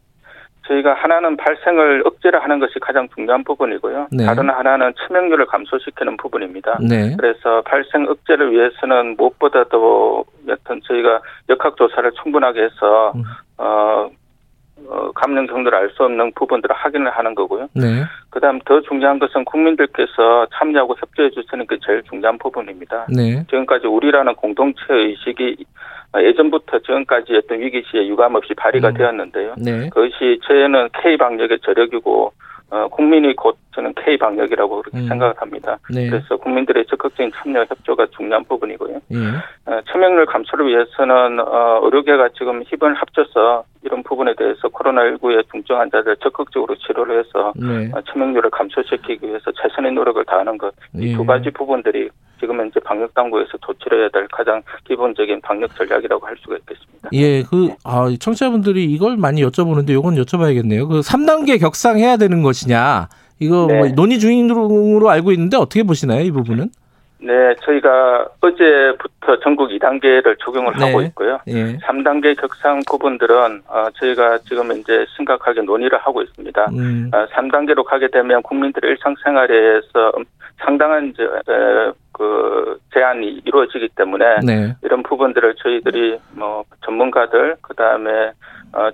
저희가 하나는 발생을 억제를 하는 것이 가장 중요한 부분이고요. 네. 다른 하나는 치명률을 감소시키는 부분입니다. 네. 그래서 발생 억제를 위해서는 무엇보다도 여튼 저희가 역학 조사를 충분하게 해서 음. 어, 어, 감염 경로를 알수 없는 부분들을 확인을 하는 거고요. 네. 그다음 더 중요한 것은 국민들께서 참여하고 협조해 주시는 게 제일 중요한 부분입니다. 네. 지금까지 우리라는 공동체 의식이 예전부터 지금까지 어떤 위기 시에 유감없이 발휘가 음. 되었는데요. 네. 그것이 저희는 K 방역의 저력이고 어, 국민이 곧 저는 K 방역이라고 그렇게 음. 생각을 합니다. 네. 그래서 국민들의 적극적인 참여 협조가 중요한 부분이고요. 예. 어, 치명률 감소를 위해서는 어, 의료계가 지금 힘을 합쳐서 이런 부분에 대해서 코로나19의 중증 환자들 적극적으로 치료를 해서 네. 어, 치명률을 감소시키기 위해서 최선의 노력을 다하는 것 이두 예. 가지 부분들이 지금은 이제 방역 당국에서 도출해야 될 가장 기본적인 방역 전략이라고 할 수가 있겠습니다. 예, 그 아, 청취자분들이 이걸 많이 여쭤보는데 이건 여쭤봐야겠네요. 그 3단계 격상해야 되는 것이냐? 이거 뭐 네. 뭐 논의 중으로 알고 있는데 어떻게 보시나요, 이 부분은? 네, 저희가 어제부터 전국 2단계를 적용을 네. 하고 있고요. 예. 3단계 격상 부분들은 어, 저희가 지금 이제 심각하게 논의를 하고 있습니다. 음. 어, 3단계로 가게 되면 국민들의 일상생활에서 상당한 이제 그 제한이 이루어지기 때문에 네. 이런 부분들을 저희들이 뭐 전문가들 그다음에 어,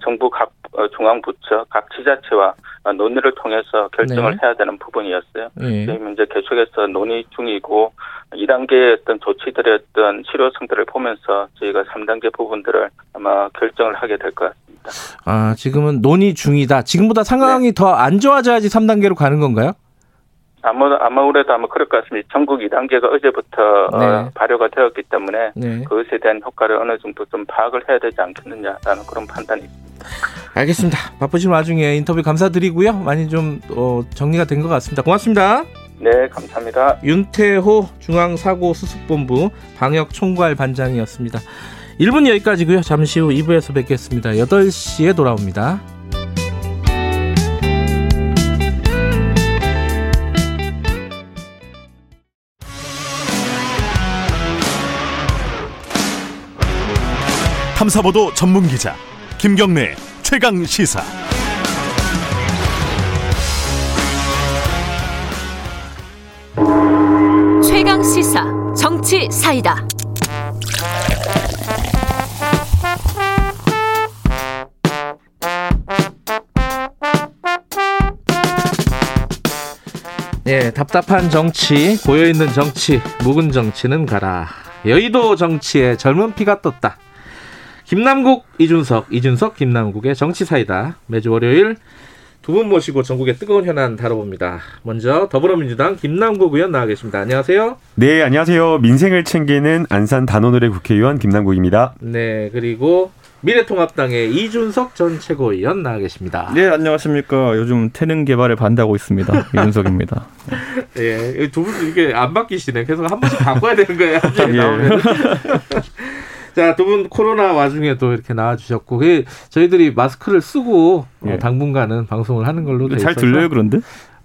정부 각 어, 중앙부처 각 지자체와 논의를 통해서 결정을 네. 해야 되는 부분이었어요. 네. 지금 이제 계속해서 논의 중이고 2단계의 어떤 조치들의 어떤 실효성들을 보면서 저희가 3단계 부분들을 아마 결정을 하게 될 것 같습니다. 아, 지금은 논의 중이다. 지금보다 상황이 네. 더안 좋아져야지 3단계로 가는 건가요? 아무, 아무래도 아마 그럴 것 같습니다. 전국 2단계가 어제부터 네. 어, 발효가 되었기 때문에 네. 그것에 대한 효과를 어느 정도 좀 파악을 해야 되지 않겠느냐라는 그런 판단이 있습니다. 알겠습니다. 바쁘신 와중에 인터뷰 감사드리고요. 많이 좀 어, 정리가 된 것 같습니다. 고맙습니다. 네, 감사합니다. 윤태호 중앙사고수습본부 방역총괄 반장이었습니다. 1분 여기까지고요. 잠시 후 2부에서 뵙겠습니다. 8시에 돌아옵니다. 탐사보도 전문 기자 김경래 최강 시사. 최강 시사 정치 사이다. 예, 답답한 정치, 고여있는 정치, 묵은 정치는 가라. 여의도 정치에 젊은 피가 떴다. 김남국, 이준석, 이준석, 김남국의 정치사이다. 매주 월요일 두 분 모시고 전국의 뜨거운 현안 다뤄봅니다. 먼저 더불어민주당 김남국 의원 나와 계십니다. 안녕하세요. 네, 안녕하세요. 민생을 챙기는 안산 단원을의 국회의원 김남국입니다. 네, 그리고 미래통합당의 이준석 전 최고위원 나와 계십니다. 네, 안녕하십니까. 요즘 태능 개발에 반대하고 있습니다. *laughs* 이준석입니다. 예, 두 분 이렇게 안 바뀌시네. 계속 한 번씩 바꿔야 되는 거예요. *laughs* 예. 자, 두 분 코로나 와중에도 이렇게 나와주셨고, 그 저희들이 마스크를 쓰고 어, 예. 어, 당분간은 방송을 하는 걸로 잘 들려요, 그런데?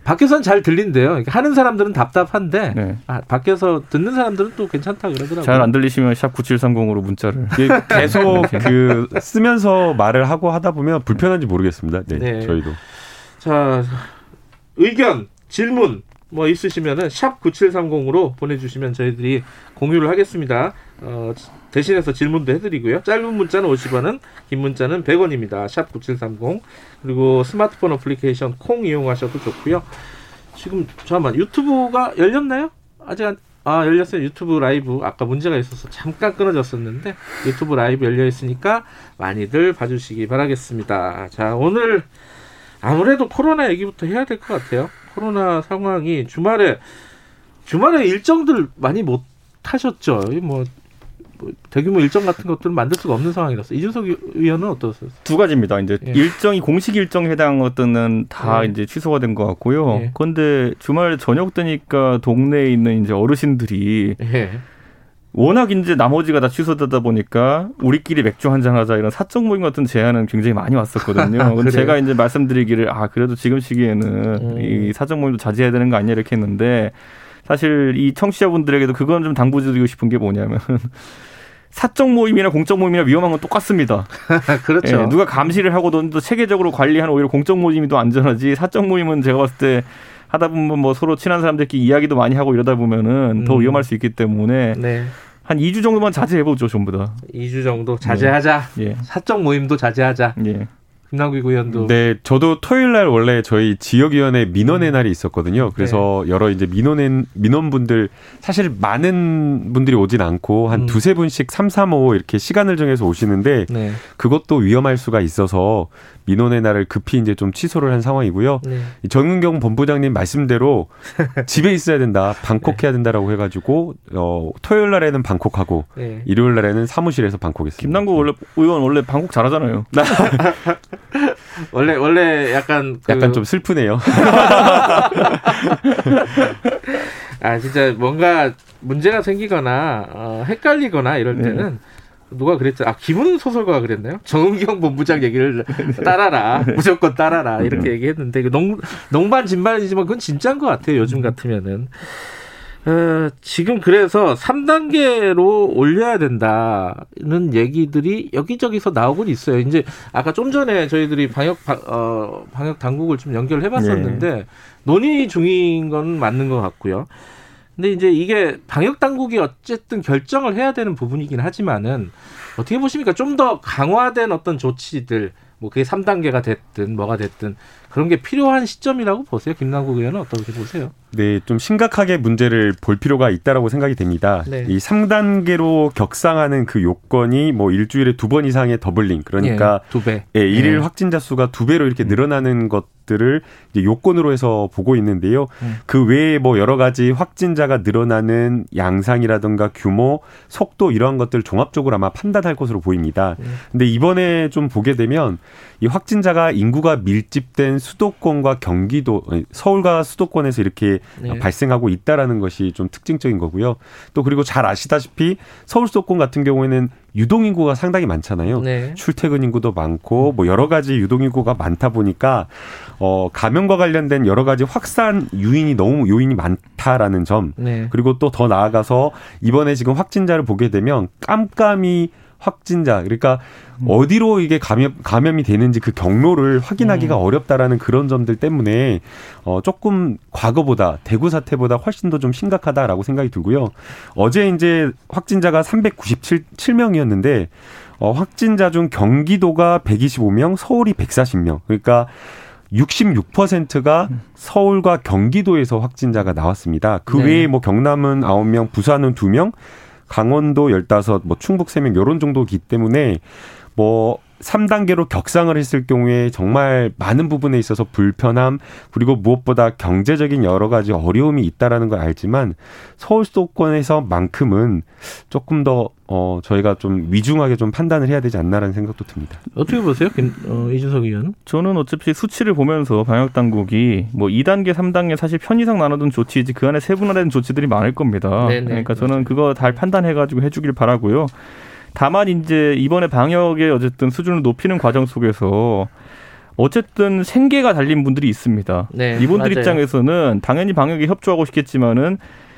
밖에선 잘 들린대요. 하는 사람들은 답답한데 네. 아, 밖에서 듣는 사람들은 또 괜찮다 그러더라고요. 잘 안 들리시면 샵 9730으로 문자를 계속 *laughs* 그 쓰면서 말을 하고 하다 보면 불편한지 모르겠습니다. 네, 네. 저희도. 자, 의견, 질문 뭐 있으시면은 샵 9730으로 보내 주시면 저희들이 공유를 하겠습니다. 어, 대신해서 질문도 해드리고요. 짧은 문자는 50원은, 긴 문자는 100원입니다. 샵 9730. 그리고 스마트폰 어플리케이션 콩 이용하셔도 좋고요. 지금 잠깐만 유튜브가 열렸나요? 아직 안, 아 열렸어요. 유튜브 라이브 아까 문제가 있어서 잠깐 끊어졌었는데 유튜브 라이브 열려 있으니까 많이들 봐주시기 바라겠습니다. 자 오늘 아무래도 코로나 얘기부터 해야 될 것 같아요. 코로나 상황이 주말에 주말에 일정들 많이 못 하셨죠. 뭐 대규모 일정 같은 것들은 만들 수가 없는 상황이라서 이준석 의원은 어떠세요? 두 가지입니다. 이제 예. 일정이 공식 일정 해당 것들은 다 예. 이제 취소가 된 것 같고요. 예. 그런데 주말 저녁 되니까 동네에 있는 이제 어르신들이 예. 워낙 이제 나머지가 다 취소되다 보니까 우리끼리 맥주 한잔 하자 이런 사적 모임 같은 제안은 굉장히 많이 왔었거든요. *laughs* 근데 제가 이제 말씀드리기를 아 그래도 지금 시기에는 음. 이 사적 모임도 자제해야 되는 거 아니냐 이렇게 했는데 사실 이 청취자분들에게도 그건 좀 당부드리고 싶은 게 뭐냐면 사적 모임이나 공적 모임이나 위험한 건 똑같습니다. *laughs* 그렇죠. 예, 누가 감시를 하고 또 체계적으로 관리하는 오히려 공적 모임이 더 안전하지 사적 모임은 제가 봤을 때 하다 보면 뭐 서로 친한 사람들끼리 이야기도 많이 하고 이러다 보면은 음. 더 위험할 수 있기 때문에 네. 한 2주 정도만 자제해보죠, 전부 다. 2주 정도 자제하자. 네. 예. 사적 모임도 자제하자. 예. 김남국 의원도. 네, 저도 토요일 날 원래 저희 지역위원회 민원의 음. 날이 있었거든요. 그래서 네. 여러 이제 민원의 민원분들 사실 많은 분들이 오진 않고 한 음. 두세 분씩 삼삼오 이렇게 시간을 정해서 오시는데 네. 그것도 위험할 수가 있어서 민원의 날을 급히 이제 좀 취소를 한 상황이고요. 네. 정은경 본부장님 말씀대로 *laughs* 집에 있어야 된다, 방콕해야 네. 된다라고 해가지고 어, 토요일 날에는 방콕하고 네. 일요일 날에는 사무실에서 방콕했습니다. 김남국 원래 의원 원래 방콕 잘하잖아요. *laughs* 원래 원래 약간 그... 약간 좀 슬프네요. *laughs* 아 진짜 뭔가 문제가 생기거나 어, 헷갈리거나 이럴 네. 때는. 누가 그랬죠? 아 기분 소설가가 그랬나요? 정은경 본부장 얘기를 *laughs* 따라라 무조건 따라라 이렇게 음. 얘기했는데 농 농반 진반이지만 그건 진짜인 것 같아요. 요즘 같으면은 어, 지금 그래서 3단계로 올려야 된다는 얘기들이 여기저기서 나오곤 있어요. 이제 아까 좀 전에 저희들이 방역 어, 방역 당국을 좀 연결해 봤었는데 네. 논의 중인 건 맞는 것 같고요. 근데 이제 이게 방역 당국이 어쨌든 결정을 해야 되는 부분이긴 하지만은 어떻게 보십니까? 좀 더 강화된 어떤 조치들 뭐 그게 3단계가 됐든 뭐가 됐든 그런 게 필요한 시점이라고 보세요. 김남국 의원은 어떻게 보세요? 네, 좀 심각하게 문제를 볼 필요가 있다라고 생각이 됩니다. 네. 이 3단계로 격상하는 그 요건이 뭐 일주일에 두 번 이상의 더블링 그러니까 예, 두 배. 예, 일일 예. 확진자 수가 두 배로 이렇게 음. 늘어나는 것 들을 이제 요건으로 해서 보고 있는데요. 음. 그 외에 뭐 여러 가지 확진자가 늘어나는 양상이라든가 규모, 속도 이러한 것들 종합적으로 아마 판단할 것으로 보입니다. 음. 근데 이번에 좀 보게 되면 이 확진자가 인구가 밀집된 수도권과 경기도 서울과 수도권에서 이렇게 네. 발생하고 있다라는 것이 좀 특징적인 거고요. 또 그리고 잘 아시다시피 서울 수도권 같은 경우에는 유동 인구가 상당히 많잖아요. 네. 출퇴근 인구도 많고 뭐 여러 가지 유동 인구가 많다 보니까 어 감염과 관련된 여러 가지 확산 유인이 너무 요인이 많다라는 점. 네. 그리고 또 더 나아가서 이번에 지금 확진자를 보게 되면 깜깜이 확진자 그러니까 음. 어디로 이게 감염 감염이 되는지 그 경로를 확인하기가 음. 어렵다라는 그런 점들 때문에 어 조금 과거보다 대구 사태보다 훨씬 더 좀 심각하다라고 생각이 들고요. 어제 이제 확진자가 397명이었는데 어 확진자 중 경기도가 125명, 서울이 140명. 그러니까 66%가 서울과 경기도에서 확진자가 나왔습니다. 그 네. 외에 뭐 경남은 9명, 부산은 2명, 강원도 15, 뭐 충북 3명 요런 정도기 때문에 뭐 3단계로 격상을 했을 경우에 정말 많은 부분에 있어서 불편함 그리고 무엇보다 경제적인 여러 가지 어려움이 있다라는 걸 알지만 서울 수도권에서만큼은 조금 더 어, 저희가 좀 위중하게 좀 판단을 해야 되지 않나라는 생각도 듭니다. 어떻게 보세요, 어, 이준석 의원? 저는 어차피 수치를 보면서 방역 당국이 뭐 2단계, 3단계 사실 편의상 나눠둔 조치이지 그 안에 세분화된 조치들이 많을 겁니다. 네네. 그러니까 저는 그거 잘 판단해가지고 해주길 바라고요. 다만 이제 이번에 방역의 어쨌든 수준을 높이는 과정 속에서 어쨌든 생계가 달린 분들이 있습니다. 네, 이분들 맞아요. 입장에서는 당연히 방역에 협조하고 싶겠지만은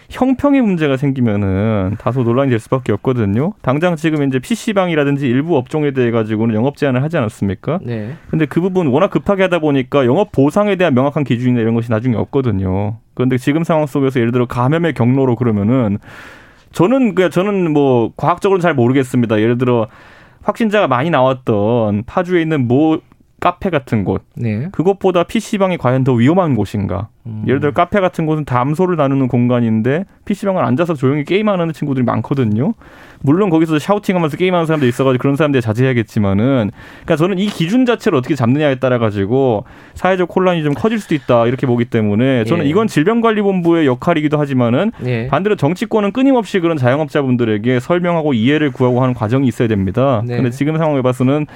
형평의 문제가 생기면은 다소 논란이 될 수밖에 없거든요. 당장 지금 이제 PC방이라든지 일부 업종에 대해 가지고는 영업 제한을 하지 않았습니까? 네. 근데 그 부분 워낙 급하게 하다 보니까 영업 보상에 대한 명확한 기준이나 이런 것이 나중에 없거든요. 그런데 지금 상황 속에서 예를 들어 감염의 경로로 그러면은 저는 그냥 저는 뭐 과학적으로는 잘 모르겠습니다. 예를 들어 확진자가 많이 나왔던 파주에 있는 모 카페 같은 곳 네. 그것보다 PC방이 과연 더 위험한 곳인가? 음. 예를 들어 카페 같은 곳은 담소를 나누는 공간인데 PC방은 앉아서 조용히 게임하는 친구들이 많거든요. 물론 거기서 샤우팅하면서 게임하는 사람도 있어가지고 그런 사람들 자제해야겠지만은 그러니까 저는 이 기준 자체를 어떻게 잡느냐에 따라 가지고 사회적 혼란이 좀 커질 수도 있다 이렇게 보기 때문에 저는 예. 이건 질병관리본부의 역할이기도 하지만은 예. 반대로 정치권은 끊임없이 그런 자영업자분들에게 설명하고 이해를 구하고 하는 과정이 있어야 됩니다. 네. 근데 지금 상황에 봐서는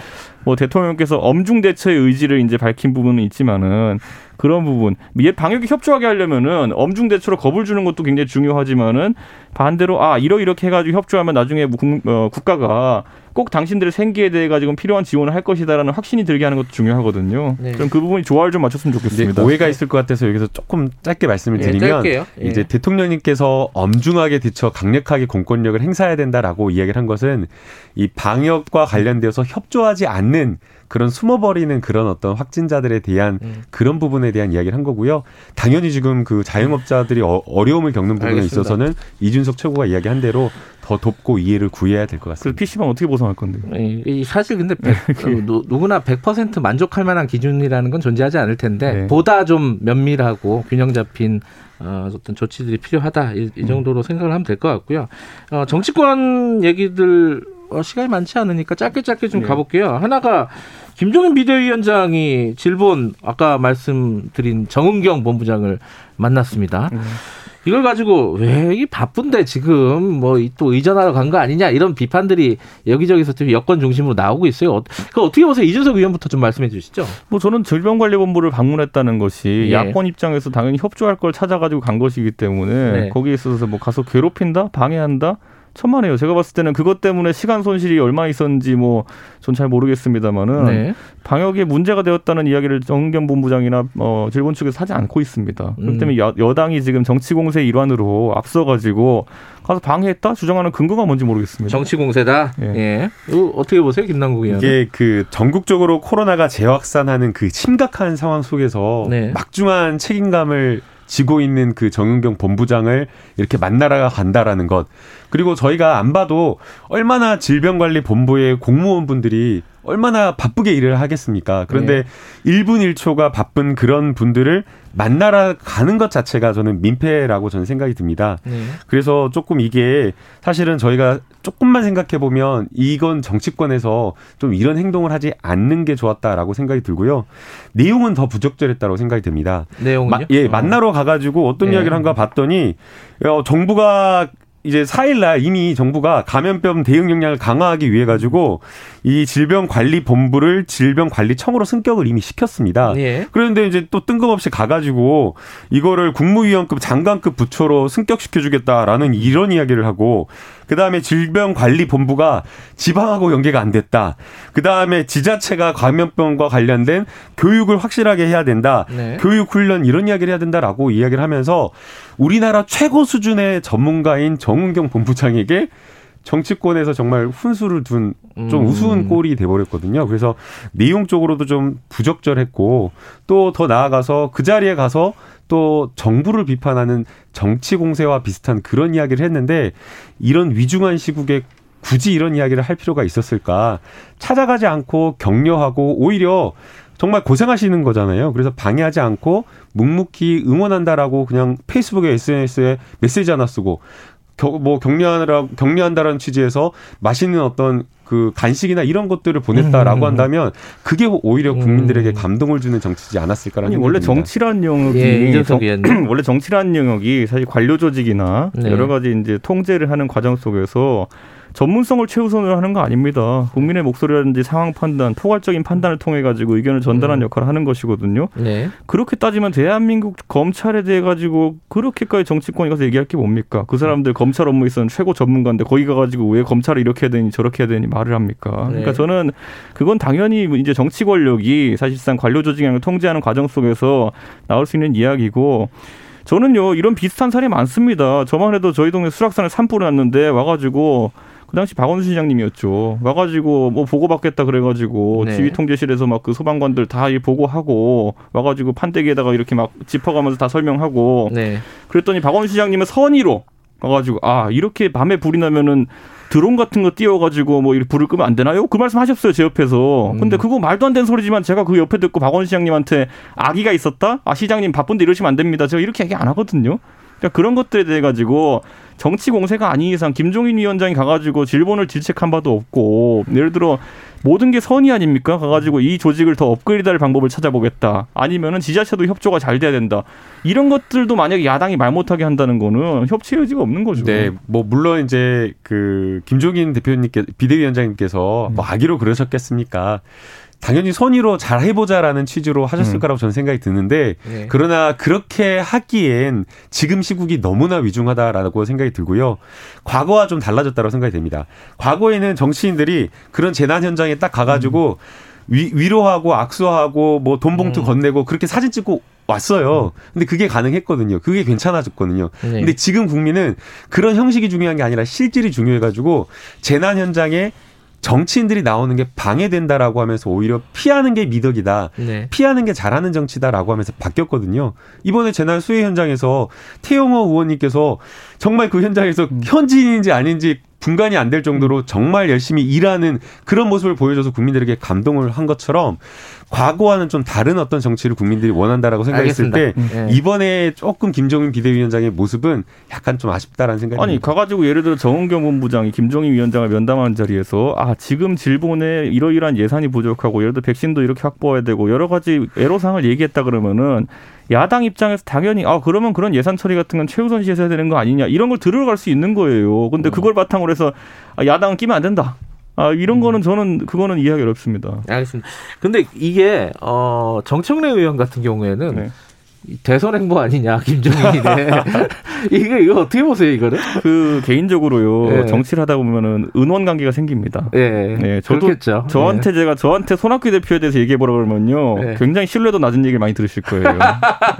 뭐 대통령께서 엄중 대처의 의지를 이제 밝힌 부분은 있지만은 그런 부분. 미 방역에 협조하게 하려면은 엄중 대처로 겁을 주는 것도 굉장히 중요하지만은 반대로 아 이러 이렇게 해가지고 협조하면 나중에 국, 어, 국가가 꼭 당신들의 생계에 대해 가지고 필요한 지원을 할 것이다라는 확신이 들게 하는 것도 중요하거든요. 네. 그럼 그 부분이 조화를 좀 맞췄으면 좋겠습니다. 오해가 있을 것 같아서 여기서 조금 짧게 말씀을 예, 드리면 예, 이제 대통령님께서 엄중하게 대처 강력하게 공권력을 행사해야 된다라고 이야기를 한 것은 이 방역과 관련되어서 협조하지 않는 그런 숨어버리는 그런 어떤 확진자들에 대한 음. 그런 부분에 대한 이야기를 한 거고요. 당연히 지금 그 자영업자들이 어, 려움을 겪는 부분에 알겠습니다. 있어서는 이준석 최고가 이야기한 대로 더 돕고 이해를 구해야 될 것 같습니다. 그 PC방 어떻게 보상할 건데? 네, 사실 근데 100, 그 누구나 100% 만족할 만한 기준이라는 건 존재하지 않을 텐데 네. 보다 좀 면밀하고 균형 잡힌 어, 어떤 조치들이 필요하다 이, 이 정도로 음. 생각을 하면 될 것 같고요. 어, 정치권 얘기들 어, 시간이 많지 않으니까 짧게 짧게 좀 네. 가볼게요. 하나가 김종인 비대위원장이 질본 아까 말씀드린 정은경 본부장을 만났습니다. 음. 이걸 가지고 왜 이 바쁜데 지금 뭐 또 의전하러 간 거 아니냐 이런 비판들이 여기저기서 좀 여권 중심으로 나오고 있어요. 그 어떻게 보세요? 이준석 의원부터 좀 말씀해 주시죠. 뭐 저는 질병관리본부를 방문했다는 것이 예. 야권 입장에서 당연히 협조할 걸 찾아가지고 간 것이기 때문에 네. 거기에 있어서 뭐 가서 괴롭힌다, 방해한다 천만에요. 제가 봤을 때는 그것 때문에 시간 손실이 얼마나 있었는지 뭐 전 잘 모르겠습니다만은 네. 방역에 문제가 되었다는 이야기를 정경 본부장이나 어 질본 측에서 하지 않고 있습니다. 그렇기 음. 때문에 여, 여당이 지금 정치 공세 일환으로 앞서 가지고 가서 방해했다 주장하는 근거가 뭔지 모르겠습니다. 정치 공세다. 예. 예. 어떻게 보세요, 김남국 의원? 이게 그 전국적으로 코로나가 재확산하는 그 심각한 상황 속에서 네. 막중한 책임감을 지고 있는 그 정은경 본부장을 이렇게 만나러 간다라는 것. 그리고 저희가 안 봐도 얼마나 질병관리본부의 공무원분들이 얼마나 바쁘게 일을 하겠습니까? 그런데 네. 1분 1초가 바쁜 그런 분들을 만나러 가는 것 자체가 저는 민폐라고 저는 생각이 듭니다. 네. 그래서 조금 이게 사실은 저희가 조금만 생각해 보면 이건 정치권에서 좀 이런 행동을 하지 않는 게 좋았다라고 생각이 들고요. 내용은 더 부적절했다고 생각이 듭니다. 내용은요? 예, 만나러 가가지고 어떤 네. 이야기를 한가 봤더니 어, 정부가 이제 4일날 이미 정부가 감염병 대응 역량을 강화하기 위해 가지고 이 질병관리본부를 질병관리청으로 승격을 이미 시켰습니다. 예. 그런데 이제 또 뜬금없이 가가지고 이거를 국무위원급 장관급 부처로 승격시켜주겠다라는 이런 이야기를 하고 그 다음에 질병관리본부가 지방하고 연계가 안 됐다. 그 다음에 지자체가 감염병과 관련된 교육을 확실하게 해야 된다. 네. 교육 훈련 이런 이야기를 해야 된다라고 이야기를 하면서 우리나라 최고 수준의 전문가인 정은경 본부장에게 정치권에서 정말 훈수를 둔좀 우스운 음. 꼴이 돼버렸거든요. 그래서 내용적으로도 좀 부적절했고 또 더 나아가서 그 자리에 가서 또 정부를 비판하는 정치 공세와 비슷한 그런 이야기를 했는데 이런 위중한 시국에 굳이 이런 이야기를 할 필요가 있었을까? 찾아가지 않고 격려하고 오히려 정말 고생하시는 거잖아요. 그래서 방해하지 않고 묵묵히 응원한다라고 그냥 페이스북에 SNS에 메시지 하나 쓰고 뭐 격려하느라 격려한다라는 취지에서 맛있는 어떤 그 간식이나 이런 것들을 보냈다라고 음. 한다면 그게 오히려 국민들에게 음. 감동을 주는 정치지 않았을까라는 아니, 원래 정치란 영역이 예, 정, *clears throat* 원래 정치란 영역이 사실 관료 조직이나 네. 여러 가지 이제 통제를 하는 과정 속에서 전문성을 최우선으로 하는 거 아닙니다. 국민의 목소리라든지 상황 판단, 포괄적인 판단을 통해 가지고 의견을 전달하는 음. 역할을 하는 것이거든요. 네. 그렇게 따지면 대한민국 검찰에 대해 가지고 그렇게까지 정치권이 가서 얘기할 게 뭡니까? 그 사람들 검찰 업무에서는 최고 전문가인데 거기 가 가지고 왜 검찰을 이렇게 해야 되니 저렇게 해야 되니 말을 합니까? 네. 그러니까 저는 그건 당연히 이제 정치 권력이 사실상 관료 조직을 통제하는 과정 속에서 나올 수 있는 이야기고. 저는요 이런 비슷한 사례 많습니다. 저만 해도 저희 동네 수락산에 산불이 났는데 와가지고 그 당시 박원순 시장님이었죠. 와가지고 뭐 보고받겠다 그래가지고 네. 지휘통제실에서 막 그 소방관들 다 보고하고 와가지고 판때기에다가 이렇게 막 짚어가면서 다 설명하고 네. 그랬더니 박원순 시장님은 선의로 와가지고 아 이렇게 밤에 불이 나면은 드론 같은 거 띄워가지고 뭐 불을 끄면 안 되나요? 그 말씀 하셨어요 제 옆에서. 음. 근데 그거 말도 안 되는 소리지만 제가 그 옆에 듣고 박원 시장님한테 아기가 있었다. 아 시장님 바쁜데 이러시면 안 됩니다. 제가 이렇게 얘기 안 하거든요. 그러니까 그런 것들에 대해 가지고 정치 공세가 아닌 이상 김종인 위원장이 가가지고 질본을 질책한 바도 없고 예를 들어 모든 게 선의 아닙니까? 가가지고 이 조직을 더 업그레이드할 방법을 찾아보겠다. 아니면은 지자체도 협조가 잘 돼야 된다. 이런 것들도 만약에 야당이 말 못하게 한다는 거는 협치 의지가 없는 거죠. 네, 뭐 물론 이제 그 김종인 대표님께 비대위원장님께서 뭐 아기로 그러셨겠습니까? 당연히 선의로 잘 해보자라는 취지로 하셨을 음. 거라고 저는 생각이 드는데 네. 그러나 그렇게 하기엔 지금 시국이 너무나 위중하다라고 생각이 들고요. 과거와 좀 달라졌다고 생각이 됩니다. 과거에는 정치인들이 그런 재난 현장에 딱 가가지고 음. 위, 위로하고 악수하고 뭐 돈 봉투 음. 건네고 그렇게 사진 찍고 왔어요. 근데 그게 가능했거든요. 그게 괜찮아졌거든요. 네. 근데 지금 국민은 그런 형식이 중요한 게 아니라 실질이 중요해가지고 재난 현장에 정치인들이 나오는 게 방해된다라고 하면서 오히려 피하는 게 미덕이다. 네. 피하는 게 잘하는 정치다라고 하면서 바뀌었거든요. 이번에 재난 수해 현장에서 태영호 의원님께서 정말 그 현장에서 음. 현지인인지 아닌지 분간이 안 될 정도로 정말 열심히 일하는 그런 모습을 보여줘서 국민들에게 감동을 한 것처럼 과거와는 좀 다른 어떤 정치를 국민들이 원한다라고 생각했을 알겠습니다. 때 네. 이번에 조금 김종인 비대위원장의 모습은 약간 좀 아쉽다라는 생각이 아니 듭니다. 가가지고 예를 들어 정은경 본부장이 김종인 위원장을 면담하는 자리에서 아 지금 질본에 이러이러한 예산이 부족하고 예를 들어 백신도 이렇게 확보해야 되고 여러 가지 애로사항을 얘기했다 그러면은 야당 입장에서 당연히 아 그러면 그런 예산 처리 같은 건 최우선시해서 해야 되는 거 아니냐 이런 걸 들어갈 수 있는 거예요. 근데 음. 그걸 바탕으로 해서 아, 야당은 끼면 안 된다. 아, 이런 음. 거는 저는 그거는 이해하기 어렵습니다. 알겠습니다. 근데 이게 어 정청래 의원 같은 경우에는 네. 대선 행보 아니냐 김정인이 네. *laughs* 이게 이거 어떻게 보세요 이거는? 그 개인적으로요 네. 정치를 하다 보면은 은원 관계가 생깁니다. 네, 네 저도 그렇겠죠. 저한테 네. 제가 저한테 손학규 대표에 대해서 얘기해 보라 그러면요 네. 굉장히 신뢰도 낮은 얘기를 많이 들으실 거예요. *laughs*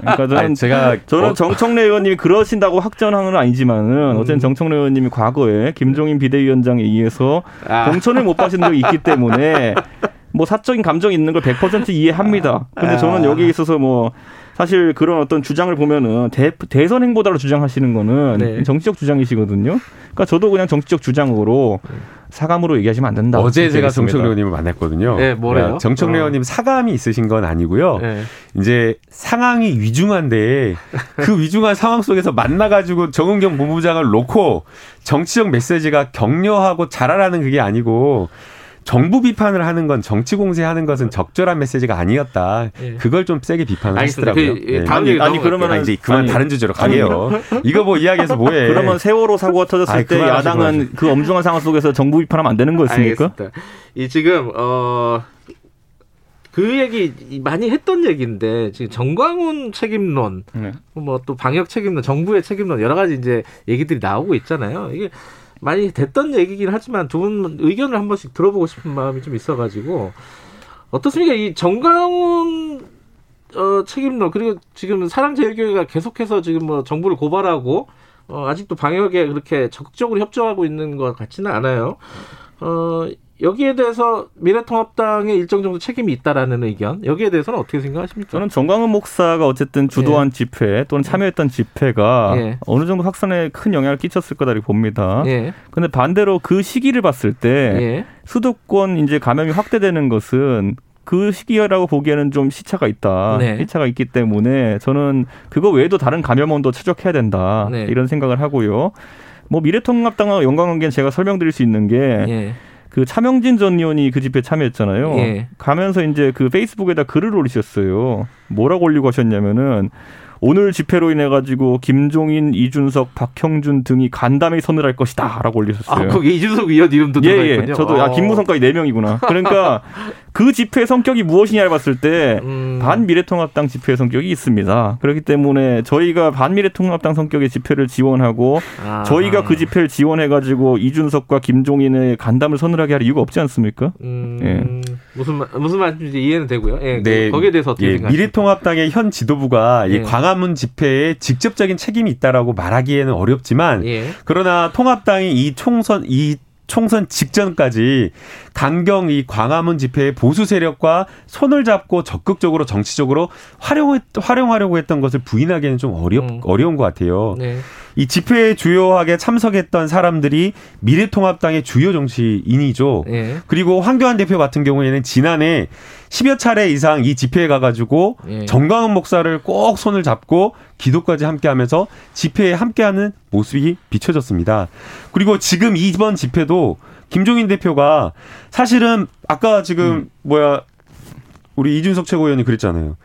그러니까 저는 아니, 제가 저는 어... 정청래 의원님이 그러신다고 확전하는 아니지만은 음. 어쨌든 정청래 의원님이 과거에 김종인 비대위원장에 의해서 아. 공천을 못 받으신 적이 있기 때문에 *laughs* 뭐 사적인 감정이 있는 걸 100% 이해합니다. 근데 저는 여기 있어서 뭐 사실 그런 어떤 주장을 보면은 대, 대선 행보다로 주장하시는 거는 네. 정치적 주장이시거든요. 그러니까 저도 그냥 정치적 주장으로 사감으로 얘기하시면 안 된다. 어제 제가 정청래 의원님을 만났거든요. 네, 뭐래요? 네, 정청래 어. 의원님 사감이 있으신 건 아니고요. 네. 이제 상황이 위중한데 그 위중한 상황 속에서 만나가지고 정은경 본부장을 놓고 정치적 메시지가 격려하고 잘하라는 그게 아니고 정부 비판을 하는 건 정치 공세하는 것은 적절한 메시지가 아니었다. 예. 그걸 좀 세게 비판을 알겠습니다. 하시더라고요. 그, 예. 다음 얘기 아니 그러면 아, 이제 그만 아니, 다른 주제로 가게요. *laughs* 이거 뭐 이야기해서 뭐해? 그러면 세월호 사고가 터졌을 아니, 때 야당은 그 엄중한 상황 속에서 정부 비판하면 안 되는 거였습니까? 알겠습니다. 이 지금 어. 그 얘기 많이 했던 얘기인데 지금 정광훈 책임론, 네. 뭐또 방역 책임론, 정부의 책임론 여러 가지 이제 얘기들이 나오고 있잖아요. 이게 많이 됐던 얘기긴 하지만 두 분 의견을 한 번씩 들어보고 싶은 마음이 좀 있어가지고 어떻습니까? 이 정강훈 어, 책임론 그리고 지금 사랑제일교회가 계속해서 지금 뭐 정부를 고발하고 어, 아직도 방역에 그렇게 적극적으로 협조하고 있는 것 같지는 않아요. 어, 여기에 대해서 미래통합당의 일정 정도 책임이 있다라는 의견 여기에 대해서는 어떻게 생각하십니까? 저는 정광훈 목사가 어쨌든 주도한 예. 집회 또는 참여했던 집회가 예. 어느 정도 확산에 큰 영향을 끼쳤을 거다라고 봅니다. 예. 근데 반대로 그 시기를 봤을 때 예. 수도권 이제 감염이 확대되는 것은 그 시기라고 보기에는 좀 시차가 있다. 네. 시차가 있기 때문에 저는 그거 외에도 다른 감염원도 추적해야 된다. 네. 이런 생각을 하고요. 뭐 미래통합당과 연관관계는 제가 설명드릴 수 있는 게 예. 그 차명진 전 의원이 그 집회에 참여했잖아요. 예. 가면서 이제 그 페이스북에다 글을 올리셨어요. 뭐라고 올리고 하셨냐면은 오늘 집회로 인해 가지고 김종인, 이준석, 박형준 등이 간담회 선을 할 것이다라고 올리셨어요. 아, 거기 이준석 의원 이름도 예, 예. 있군요. 저도 아, 아 김무성까지 네 명이구나. 그러니까 *laughs* 그 집회 성격이 무엇이냐를 봤을 때 음. 반미래통합당 집회 성격이 있습니다. 그렇기 때문에 저희가 반미래통합당 성격의 집회를 지원하고 아. 저희가 그 집회를 지원해 가지고 이준석과 김종인의 간담을 서늘하게 할 이유가 없지 않습니까? 음. 예. 무슨 무슨 말인지 이해는 되고요. 예. 네. 그, 거기에 대해서 어떻게 예. 생각하세요? 미래통합당의 현 지도부가 이 예. 광화문 집회에 직접적인 책임이 있다라고 말하기에는 어렵지만 예. 그러나 통합당이 이 총선 이 총선 직전까지 강경 이 광화문 집회의 보수 세력과 손을 잡고 적극적으로 정치적으로 활용 활용하려고 했던 것을 부인하기에는 좀 어렵 음. 어려운 것 같아요. 네. 이 집회에 주요하게 참석했던 사람들이 미래통합당의 주요 정치인이죠. 네. 그리고 황교안 대표 같은 경우에는 지난해 10여 차례 이상 이 집회에 가가지고 예. 정광훈 목사를 꼭 손을 잡고 기도까지 함께 하면서 집회에 함께하는 모습이 비춰졌습니다. 그리고 지금 이번 집회도 김종인 대표가 사실은 아까 지금 음. 뭐야 우리 이준석 최고위원이 그랬잖아요.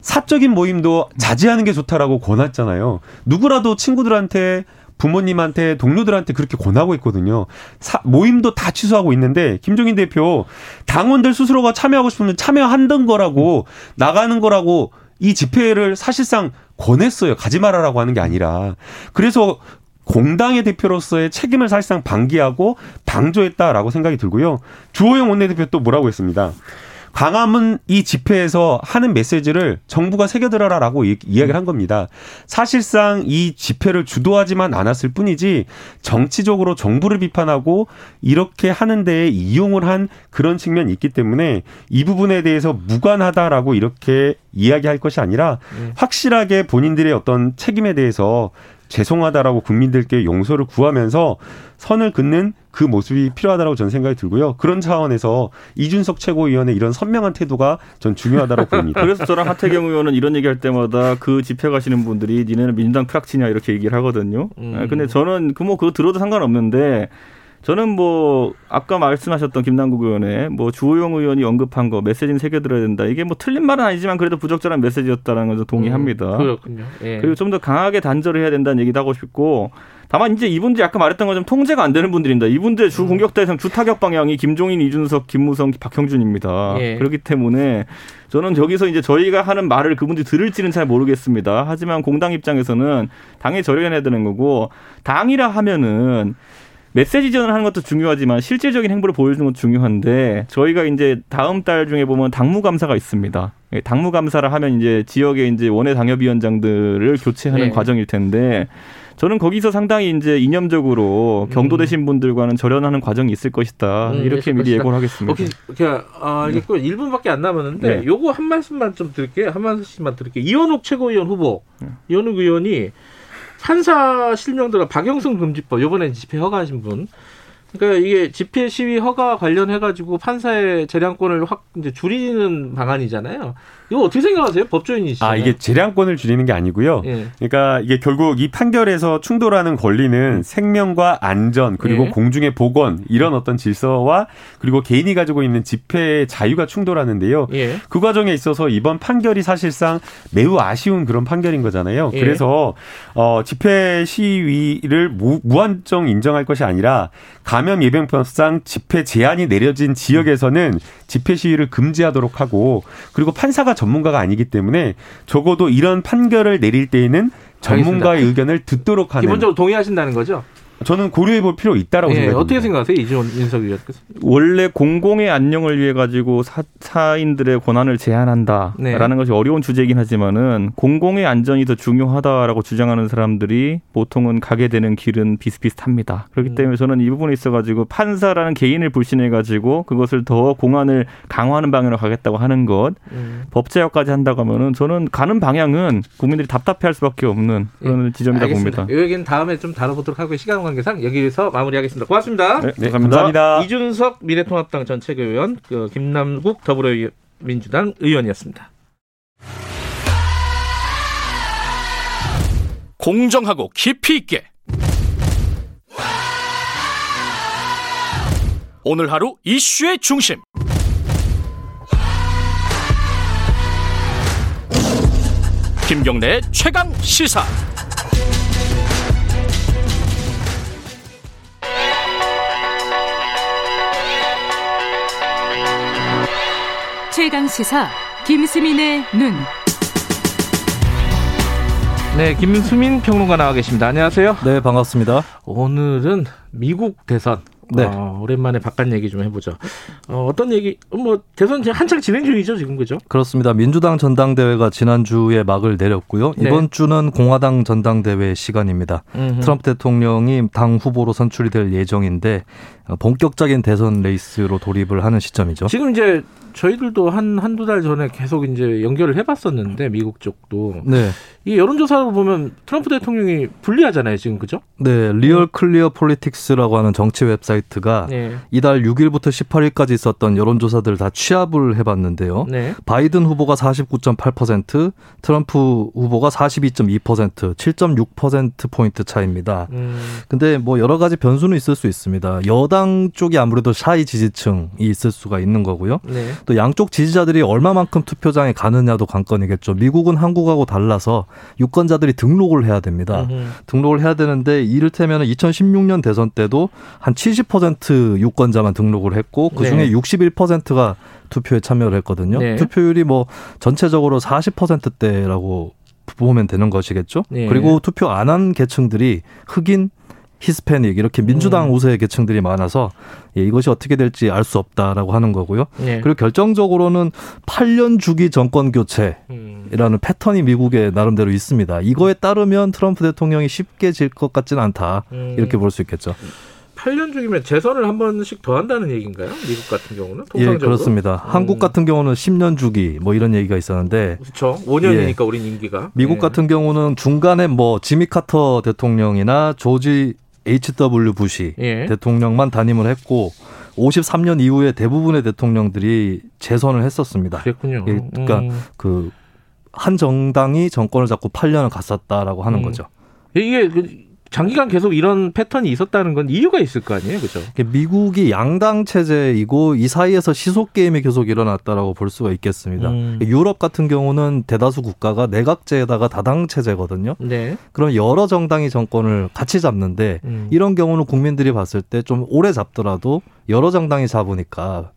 사적인 모임도 자제하는 게 좋다라고 권했잖아요. 누구라도 친구들한테 부모님한테 동료들한테 그렇게 권하고 있거든요. 사, 모임도 다 취소하고 있는데 김종인 대표 당원들 스스로가 참여하고 싶으면 참여한던 거라고 나가는 거라고 이 집회를 사실상 권했어요. 가지 말아라고 하는 게 아니라. 그래서 공당의 대표로서의 책임을 사실상 방기하고 방조했다라고 생각이 들고요. 주호영 원내대표 또 뭐라고 했습니다. 광화문 이 집회에서 하는 메시지를 정부가 새겨들어라라고 이야기를 한 겁니다. 사실상 이 집회를 주도하지만 않았을 뿐이지 정치적으로 정부를 비판하고 이렇게 하는 데에 이용을 한 그런 측면이 있기 때문에 이 부분에 대해서 무관하다라고 이렇게 이야기할 것이 아니라 네. 확실하게 본인들의 어떤 책임에 대해서 죄송하다라고 국민들께 용서를 구하면서 선을 긋는 그 모습이 필요하다라고 저는 생각이 들고요. 그런 차원에서 이준석 최고위원의 이런 선명한 태도가 전 중요하다고 봅니다. *laughs* 그래서 저랑 하태경 의원은 이런 얘기할 때마다 그 집회 가시는 분들이 니네는 민주당 프락치냐 이렇게 얘기를 하거든요. 음. 근데 저는 그 뭐 그거 들어도 상관없는데 저는 뭐 아까 말씀하셨던 김남국 의원의 뭐 주호영 의원이 언급한 거 메시지는 새겨들어야 된다. 이게 뭐 틀린 말은 아니지만 그래도 부적절한 메시지였다는 것을 동의합니다. 음, 그렇군요. 예. 그리고 좀 더 강하게 단절을 해야 된다는 얘기도 하고 싶고 다만 이제 이분들이 아까 말했던 것처럼 통제가 안 되는 분들입니다. 이분들의 주 음. 공격 대상, 주 타격 방향이 김종인, 이준석, 김무성, 박형준입니다. 예. 그렇기 때문에 저는 여기서 이제 저희가 하는 말을 그분들이 들을지는 잘 모르겠습니다. 하지만 공당 입장에서는 당에 절연해야 되는 거고 당이라 하면은 메시지 전을 하는 것도 중요하지만 실질적인 행보를 보여주는 것도 중요한데 저희가 이제 다음 달 중에 보면 당무 감사가 있습니다. 예, 당무 감사를 하면 이제 지역의 이제 원외 당협위원장들을 교체하는 네. 과정일 텐데 저는 거기서 상당히 이제 이념적으로 경도되신 음. 분들과는 절연하는 과정이 있을 것이다. 음, 이렇게 미리 것이다. 예고를 하겠습니다. 오케이. 아, 알겠고 네. 1분밖에 안 남았는데 네. 요거 한 말씀만 좀 드릴게요. 한 말씀만 드릴게요. 이원욱 최고위원 후보. 네. 이원욱 의원이 판사 실명들어 박영선 금지법 요번에 집회 허가하신 분 그러니까 이게 집회 시위 허가 관련해 가지고 판사의 재량권을 확 이제 줄이는 방안이잖아요. 이거 어떻게 생각하세요? 법조인이시죠? 아 이게 재량권을 줄이는 게 아니고요. 예. 그러니까 이게 결국 이 판결에서 충돌하는 권리는 생명과 안전 그리고 예. 공중의 보건 이런 어떤 질서와 그리고 개인이 가지고 있는 집회의 자유가 충돌하는데요. 예. 그 과정에 있어서 이번 판결이 사실상 매우 아쉬운 그런 판결인 거잖아요. 예. 그래서 어 집회 시위를 무, 무한정 인정할 것이 아니라 감염 예방법상 집회 제한이 내려진 지역에서는 집회 시위를 금지하도록 하고 그리고 판사가 전문가가 아니기 때문에 적어도 이런 판결을 내릴 때에는 전문가의 알겠습니다. 의견을 듣도록 하는 기본적으로 동의하신다는 거죠? 저는 고려해 볼 필요 있다라고 네, 생각합니다. 어떻게 생각하세요, 이준석 의원께서? 원래 공공의 안녕을 위해 가지고 사, 인들의 권한을 제한한다라는 네. 것이 어려운 주제이긴 하지만은 공공의 안전이 더 중요하다라고 주장하는 사람들이 보통은 가게 되는 길은 비슷비슷합니다. 그렇기 음. 때문에 저는 이 부분에 있어 가지고 판사라는 개인을 불신해 가지고 그것을 더 공안을 강화하는 방향으로 가겠다고 하는 것, 음. 법제화까지 한다고 하면은 저는 가는 방향은 국민들이 답답해할 수밖에 없는 그런 예. 지점이다 알겠습니다. 봅니다. 이 얘기는 다음에 좀 다뤄보도록 하고 시간 관계상 여기서 마무리하겠습니다. 고맙습니다. 네, 네 감사합니다. 이준석 미래통합당 전 최고위원, 그 김남국 더불어민주당 의원이었습니다. 공정하고 깊이 있게 오늘 하루 이슈의 중심 김경래 최강 시사 최강 시사 김수민의 눈. 네, 김수민 평론가 나와 계십니다. 안녕하세요. 네, 반갑습니다. 오늘은 미국 대선 네. 어, 오랜만에 바깥 얘기 좀 해보죠. 어, 어떤 얘기, 뭐, 대선 한창 진행 중이죠, 지금, 그죠? 그렇습니다. 민주당 전당대회가 지난 주에 막을 내렸고요. 네. 이번 주는 공화당 전당대회 시간입니다. 음흠. 트럼프 대통령이 당 후보로 선출이 될 예정인데, 어, 본격적인 대선 레이스로 돌입을 하는 시점이죠. 지금 이제 저희들도 한, 한두 달 전에 계속 이제 연결을 해봤었는데, 미국 쪽도. 네. 이 여론조사로 보면 트럼프 대통령이 불리하잖아요, 지금, 그죠? 네. 리얼 클리어 폴리틱스라고 하는 정치 웹사이트가 네. 이달 6일부터 18일까지 있었던 여론조사들 다 취합을 해봤는데요. 네. 바이든 후보가 49.8%, 트럼프 후보가 42.2%, 7.6%포인트 차입니다. 음. 근데 뭐 여러 가지 변수는 있을 수 있습니다. 여당 쪽이 아무래도 샤이 지지층이 있을 수가 있는 거고요. 네. 또 양쪽 지지자들이 얼마만큼 투표장에 가느냐도 관건이겠죠. 미국은 한국하고 달라서 유권자들이 등록을 해야 됩니다. 음흠. 등록을 해야 되는데 이를테면 2016년 대선 때도 한 70% 유권자만 등록을 했고 그중에 네. 61%가 투표에 참여를 했거든요. 네. 투표율이 뭐 전체적으로 40%대라고 보면 되는 것이겠죠. 네. 그리고 투표 안 한 계층들이 흑인, 히스패닉 이렇게 민주당 음. 우세 계층들이 많아서 예, 이것이 어떻게 될지 알 수 없다라고 하는 거고요. 네. 그리고 결정적으로는 8년 주기 정권 교체라는 음. 패턴이 미국에 나름대로 있습니다. 이거에 따르면 트럼프 대통령이 쉽게 질 것 같지는 않다 음. 이렇게 볼 수 있겠죠. 8년 주기면 재선을 한 번씩 더 한다는 얘기인가요? 미국 같은 경우는 예, 통상적으로? 예, 그렇습니다. 음. 한국 같은 경우는 10년 주기 뭐 이런 얘기가 있었는데 그렇죠. 5년이니까 예. 우린 임기가. 미국 예. 같은 경우는 중간에 뭐 지미 카터 대통령이나 조지 H.W. 부시 예. 대통령만 단임을 했고 53년 이후에 대부분의 대통령들이 재선을 했었습니다. 그랬군요. 예, 그러니까 음. 그한 정당이 정권을 잡고 8년을 갔었다라고 하는 음. 거죠. 이게 그 장기간 계속 이런 패턴이 있었다는 건 이유가 있을 거 아니에요, 그죠? 미국이 양당 체제이고 이 사이에서 시속 게임이 계속 일어났다라고 볼 수가 있겠습니다. 음. 유럽 같은 경우는 대다수 국가가 내각제에다가 다당 체제거든요. 네. 그럼 여러 정당이 정권을 같이 잡는데 음. 이런 경우는 국민들이 봤을 때 좀 오래 잡더라도 여러 정당이 잡으니까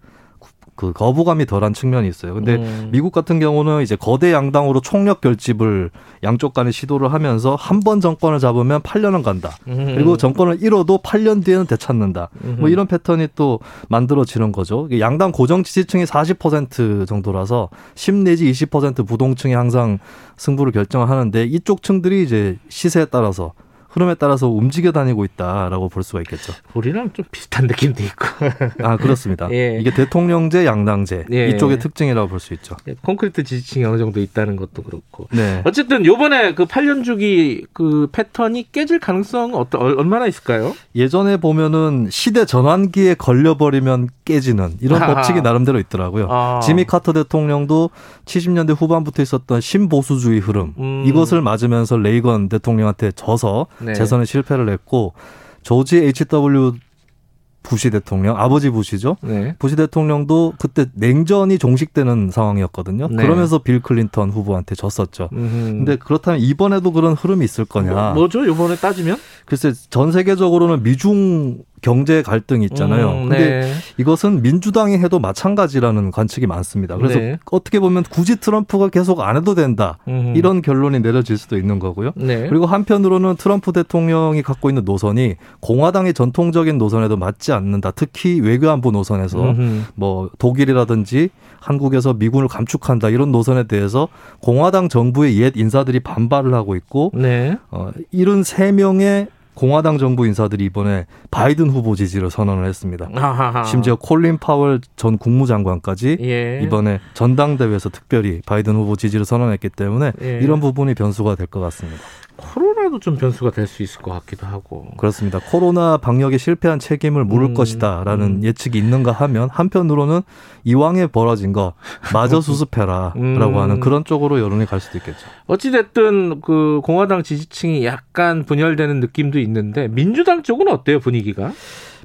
그 거부감이 덜한 측면이 있어요. 근데 음. 미국 같은 경우는 이제 거대 양당으로 총력 결집을 양쪽 간에 시도를 하면서 한 번 정권을 잡으면 8년은 간다. 음. 그리고 정권을 잃어도 8년 뒤에는 되찾는다. 음. 뭐 이런 패턴이 또 만들어지는 거죠. 양당 고정 지지층이 40% 정도라서 10 내지 20% 부동층이 항상 승부를 결정하는데 이쪽 층들이 이제 시세에 따라서 흐름에 따라서 움직여 다니고 있다라고 볼 수가 있겠죠. 우리랑 좀 비슷한 느낌도 있고. *laughs* 아 그렇습니다. 예. 이게 대통령제, 양당제 예. 이쪽의 특징이라고 볼 수 있죠. 예, 콘크리트 지지층이 어느 정도 있다는 것도 그렇고. 네. 어쨌든 요번에 그 8년 주기 그 패턴이 깨질 가능성 어떤 얼마나 있을까요? 예전에 보면은 시대 전환기에 걸려버리면 깨지는 이런 아하. 법칙이 나름대로 있더라고요. 아. 지미 카터 대통령도 70년대 후반부터 있었던 신보수주의 흐름 음. 이것을 맞으면서 레이건 대통령한테 져서 네. 재선에 실패를 했고 조지 H.W. 부시 대통령, 아버지 부시죠. 네. 부시 대통령도 그때 냉전이 종식되는 상황이었거든요. 네. 그러면서 빌 클린턴 후보한테 졌었죠. 음흠. 근데 그렇다면 이번에도 그런 흐름이 있을 거냐? 뭐, 죠 이번에 따지면? 글쎄 전 세계적으로는 미중 경제 갈등이 있잖아요. 음, 근데 네. 이것은 민주당이 해도 마찬가지라는 관측이 많습니다. 그래서 네. 어떻게 보면 굳이 트럼프가 계속 안 해도 된다. 음흠. 이런 결론이 내려질 수도 있는 거고요. 네. 그리고 한편으로는 트럼프 대통령이 갖고 있는 노선이 공화당의 전통적인 노선에도 맞지 않는다. 특히 외교안보 노선에서 음흠. 뭐 독일이라든지 한국에서 미군을 감축한다 이런 노선에 대해서 공화당 정부의 옛 인사들이 반발을 하고 있고 네. 어, 이런 세 명의 공화당 정부 인사들이 이번에 바이든 후보 지지를 선언을 했습니다. 아하하. 심지어 콜린 파월 전 국무장관까지 예. 이번에 전당대회에서 특별히 바이든 후보 지지를 선언했기 때문에 예. 이런 부분이 변수가 될 것 같습니다. 코로나도 좀 변수가 될 수 있을 것 같기도 하고. 그렇습니다. 코로나 방역에 실패한 책임을 물을 음, 것이다라는 음. 예측이 있는가 하면 한편으로는 이왕에 벌어진 거 마저 *laughs* 수습해라라고 음. 하는 그런 쪽으로 여론이 갈 수도 있겠죠. 어찌 됐든 그 공화당 지지층이 약간 분열되는 느낌도 있는데 민주당 쪽은 어때요 분위기가?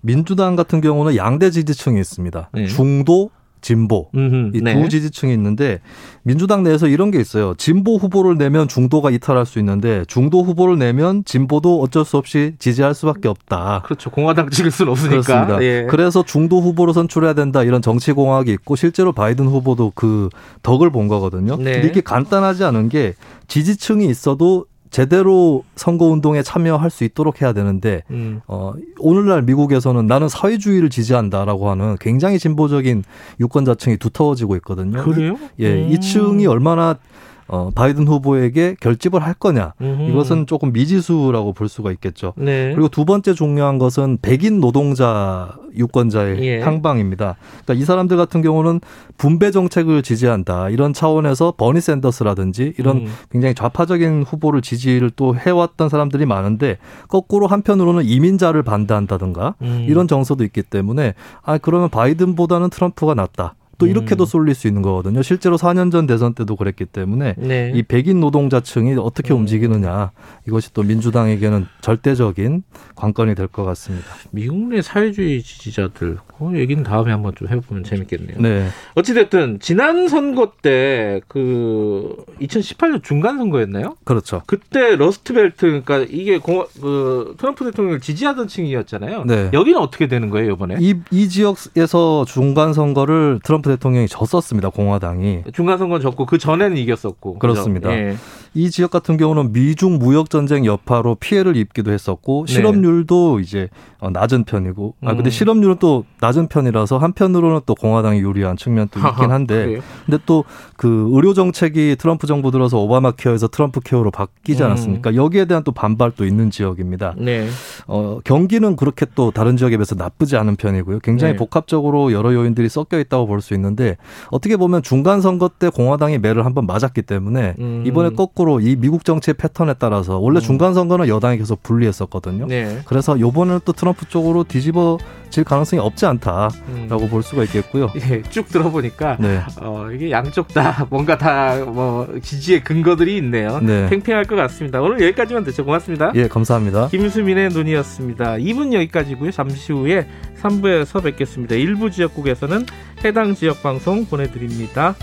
민주당 같은 경우는 양대 지지층이 있습니다. 네. 중도 진보 이두 네. 지지층이 있는데 민주당 내에서 이런 게 있어요. 진보 후보를 내면 중도가 이탈할 수 있는데 중도 후보를 내면 진보도 어쩔 수 없이 지지할 수밖에 없다. 그렇죠. 공화당 찍을 수는 없으니까. 그렇습니다. 예. 그래서 중도 후보로 선출해야 된다 이런 정치 공학이 있고 실제로 바이든 후보도 그 덕을 본 거거든요. 네. 근데 이게 간단하지 않은 게 지지층이 있어도 제대로 선거 운동에 참여할 수 있도록 해야 되는데 음. 어, 오늘날 미국에서는 나는 사회주의를 지지한다라고 하는 굉장히 진보적인 유권자층이 두터워지고 있거든요. 그래요? 예, 음. 이 층이 얼마나 어, 바이든 후보에게 결집을 할 거냐. 음흠. 이것은 조금 미지수라고 볼 수가 있겠죠. 네. 그리고 두 번째 중요한 것은 백인 노동자 유권자의 예. 향방입니다. 그러니까 이 사람들 같은 경우는 분배 정책을 지지한다. 이런 차원에서 버니 샌더스라든지 이런 음. 굉장히 좌파적인 후보를 지지를 또 해왔던 사람들이 많은데 거꾸로 한편으로는 이민자를 반대한다든가 음. 이런 정서도 있기 때문에 아 그러면 바이든보다는 트럼프가 낫다. 또또 이렇게도 음. 쏠릴 수 있는 거거든요. 실제로 4년 전 대선 때도 그랬기 때문에 네. 이 백인 노동자층이 어떻게 음. 움직이느냐 이것이 또 민주당에게는 절대적인 관건이 될 것 같습니다. 미국 내 사회주의 지지자들 그 얘기는 다음에 한번 좀 해보면 재밌겠네요. 네. 어찌됐든 지난 선거 때 그 2018년 중간 선거였나요? 그렇죠. 그때 러스트벨트 그러니까 이게 공, 그 트럼프 대통령을 지지하던 층이었잖아요. 네. 여기는 어떻게 되는 거예요 이번에? 이, 이 지역에서 중간 선거를 트럼프 대통령이 졌었습니다 공화당이. 중간 선거 졌고 그 전에는 이겼었고. 그렇습니다. 예. 이 지역 같은 경우는 미중 무역 전쟁 여파로 피해를 입기도 했었고 네. 실업률도 이제 어, 낮은 편이고 아 근데 음. 실업률은 또 낮은 편이라서 한편으로는 또 공화당이 유리한 측면도 있긴 한데 근데 또 그 의료 정책이 트럼프 정부 들어서 오바마 케어에서 트럼프 케어로 바뀌지 음. 않았습니까? 음. 여기에 대한 또 반발도 있는 지역입니다. 네. 어, 경기는 그렇게 또 다른 지역에 비해서 나쁘지 않은 편이고요. 굉장히 네. 복합적으로 여러 요인들이 섞여 있다고 볼 수 있는데 어떻게 보면 중간 선거 때 공화당이 매를 한번 맞았기 때문에 음. 이번에 거꾸로 이 미국 정치의 패턴에 따라서 원래 음. 중간 선거는 여당이 계속 불리했었거든요. 네. 그래서 요번에는 또 트럼프 트럼프 쪽으로 뒤집어질 가능성이 없지 않다라고 음. 볼 수가 있겠고요. 예, 쭉 들어보니까 네. 어, 이게 양쪽 다 뭔가 다 뭐 지지의 근거들이 있네요. 네. 팽팽할 것 같습니다. 오늘 여기까지만 듣죠. 고맙습니다. 예, 감사합니다. 김수민의 눈이었습니다. 2분 여기까지고요. 잠시 후에 3부에서 뵙겠습니다. 일부 지역국에서는 해당 지역 방송 보내드립니다.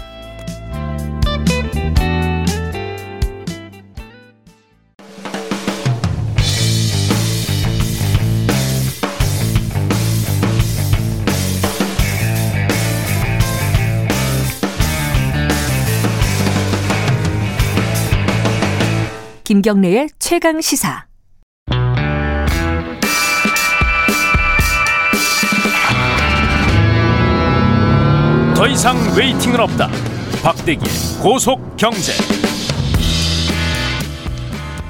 김경래의 최강 시사. 더 이상 웨이팅은 없다. 박대기의 고속 경제.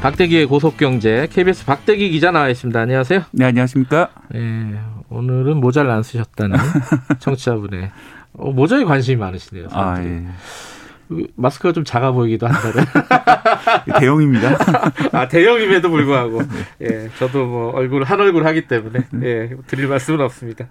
박대기의 고속 경제 KBS 박대기 기자 나와 있습니다. 안녕하세요. 네, 안녕하십니까? 네, 오늘은 모자를 안 쓰셨다는 *laughs* 청취자분의 어, 모자에 관심이 많으시네요. 사람들이. 아, 예. 마스크가 좀 작아 보이기도 한다는. *laughs* 대형입니다. *laughs* 아, 대형임에도 불구하고. 예, 저도 뭐 얼굴, 한 얼굴 하기 때문에, 예, 드릴 말씀은 없습니다.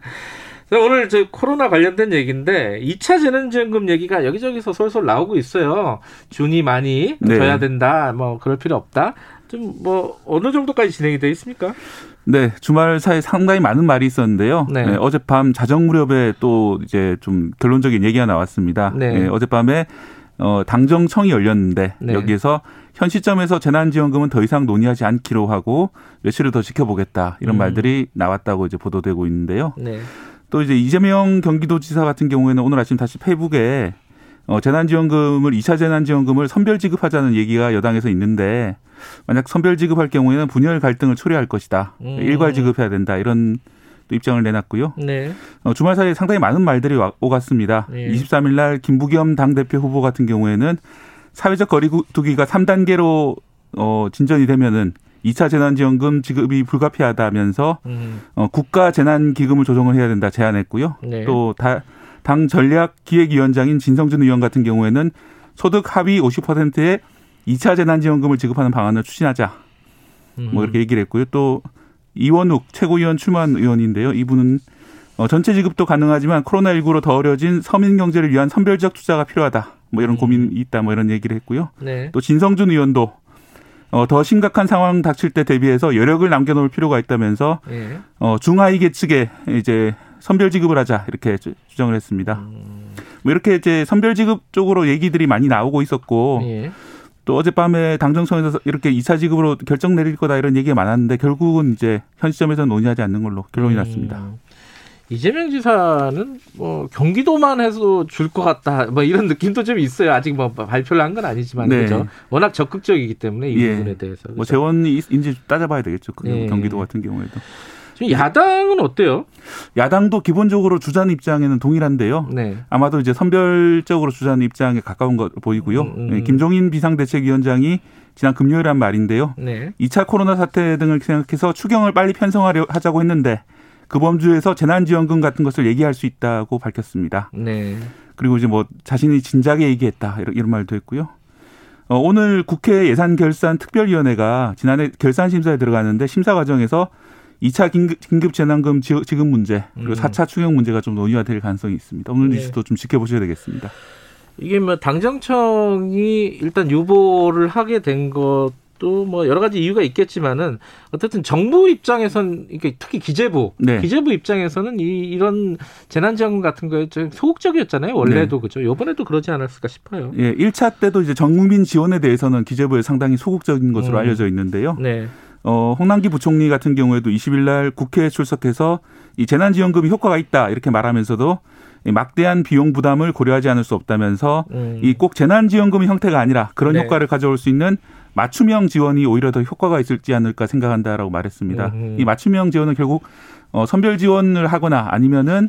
오늘 저 코로나 관련된 얘기인데 2차 재난지원금 얘기가 여기저기서 솔솔 나오고 있어요. 준이 많이 네. 줘야 된다. 뭐 그럴 필요 없다. 좀 뭐 어느 정도까지 진행이 되어 있습니까? 네, 주말 사이 상당히 많은 말이 있었는데요. 네. 네, 어젯밤 자정 무렵에 또 이제 좀 결론적인 얘기가 나왔습니다. 네. 네 어젯밤에 어, 당정청이 열렸는데 네. 여기에서 현 시점에서 재난지원금은 더 이상 논의하지 않기로 하고 며칠을 더 지켜보겠다 이런 음. 말들이 나왔다고 이제 보도되고 있는데요. 네. 또 이제 이재명 경기도지사 같은 경우에는 오늘 아침 다시 페이북에 어, 재난지원금을 2차 재난지원금을 선별 지급하자는 얘기가 여당에서 있는데 만약 선별 지급할 경우에는 분열 갈등을 초래할 것이다. 음. 일괄 지급해야 된다. 이런 또 입장을 내놨고요. 네. 어, 주말 사이에 상당히 많은 말들이 오갔습니다. 네. 23일 날 김부겸 당대표 후보 같은 경우에는 사회적 거리두기가 3단계로 어, 진전이 되면은 2차 재난지원금 지급이 불가피하다면서 음. 어, 국가 재난기금을 조정을 해야 된다 제안했고요. 네. 또당 전략 기획위원장인 진성준 의원 같은 경우에는 소득 하위 50%의 2차 재난지원금을 지급하는 방안을 추진하자. 음. 뭐 이렇게 얘기를 했고요. 또 이원욱 최고위원 출마한 의원인데요. 이분은 어, 전체 지급도 가능하지만 코로나19로 더 어려진 서민 경제를 위한 선별적 투자가 필요하다. 뭐 이런 음. 고민이 있다. 뭐 이런 얘기를 했고요. 네. 또 진성준 의원도 어, 더 심각한 상황 닥칠 때 대비해서 여력을 남겨놓을 필요가 있다면서 네. 어, 중하위 계측에 이제 선별 지급을 하자 이렇게 주장을 했습니다. 음. 뭐 이렇게 이제 선별 지급 쪽으로 얘기들이 많이 나오고 있었고 네. 또 어젯밤에 당정청에서 이렇게 2차 지급으로 결정 내릴 거다 이런 얘기가 많았는데 결국은 이제 현 시점에서 논의하지 않는 걸로 결론이 음. 났습니다. 이재명 지사는 뭐 경기도만 해서 줄 것 같다 뭐 이런 느낌도 좀 있어요. 아직 뭐 발표를 한 건 아니지만 네. 그죠. 워낙 적극적이기 때문에 이 예. 부분에 대해서 그렇죠? 뭐 재원인지 따져봐야 되겠죠. 그 예. 경기도 같은 경우에도. 야당은 어때요? 야당도 기본적으로 주자는 입장에는 동일한데요. 네. 아마도 이제 선별적으로 주자는 입장에 가까운 것 보이고요. 음, 음. 네, 김종인 비상대책위원장이 지난 금요일에 한 말인데요. 네. 2차 코로나 사태 등을 생각해서 추경을 빨리 편성하려 하자고 했는데 그 범주에서 재난지원금 같은 것을 얘기할 수 있다고 밝혔습니다. 네. 그리고 이제 뭐 자신이 진작에 얘기했다 이런, 이런 말도 했고요. 어, 오늘 국회 예산결산 특별위원회가 지난해 결산 심사에 들어갔는데 심사 과정에서 2차 긴급, 재난금 지급 문제 그리고 음. 4차 추경 문제가 좀 논의가 될 가능성이 있습니다. 오늘 네. 뉴스도 좀 지켜보셔야 되겠습니다. 이게 뭐 당정청이 일단 유보를 하게 된 것. 또뭐 여러 가지 이유가 있겠지만은 어쨌든 정부 입장에선 이게 특히 기재부 네. 기재부 입장에서는 이 이런 재난지원금 같은 거에 좀 소극적이었잖아요 원래도 네. 그죠 요번에도 그러지 않았을까 싶어요. 예, 1차 때도 이제 전국민 지원에 대해서는 기재부에 상당히 소극적인 것으로 음. 알려져 있는데요. 네. 어, 홍남기 부총리 같은 경우에도 20일 날 국회에 출석해서 이 재난지원금이 효과가 있다 이렇게 말하면서도 막대한 비용 부담을 고려하지 않을 수 없다면서 음. 이꼭 재난지원금 형태가 아니라 그런 네. 효과를 가져올 수 있는 맞춤형 지원이 오히려 더 효과가 있을지 않을까 생각한다라고 말했습니다. 음. 이 맞춤형 지원은 결국 어, 선별 지원을 하거나 아니면은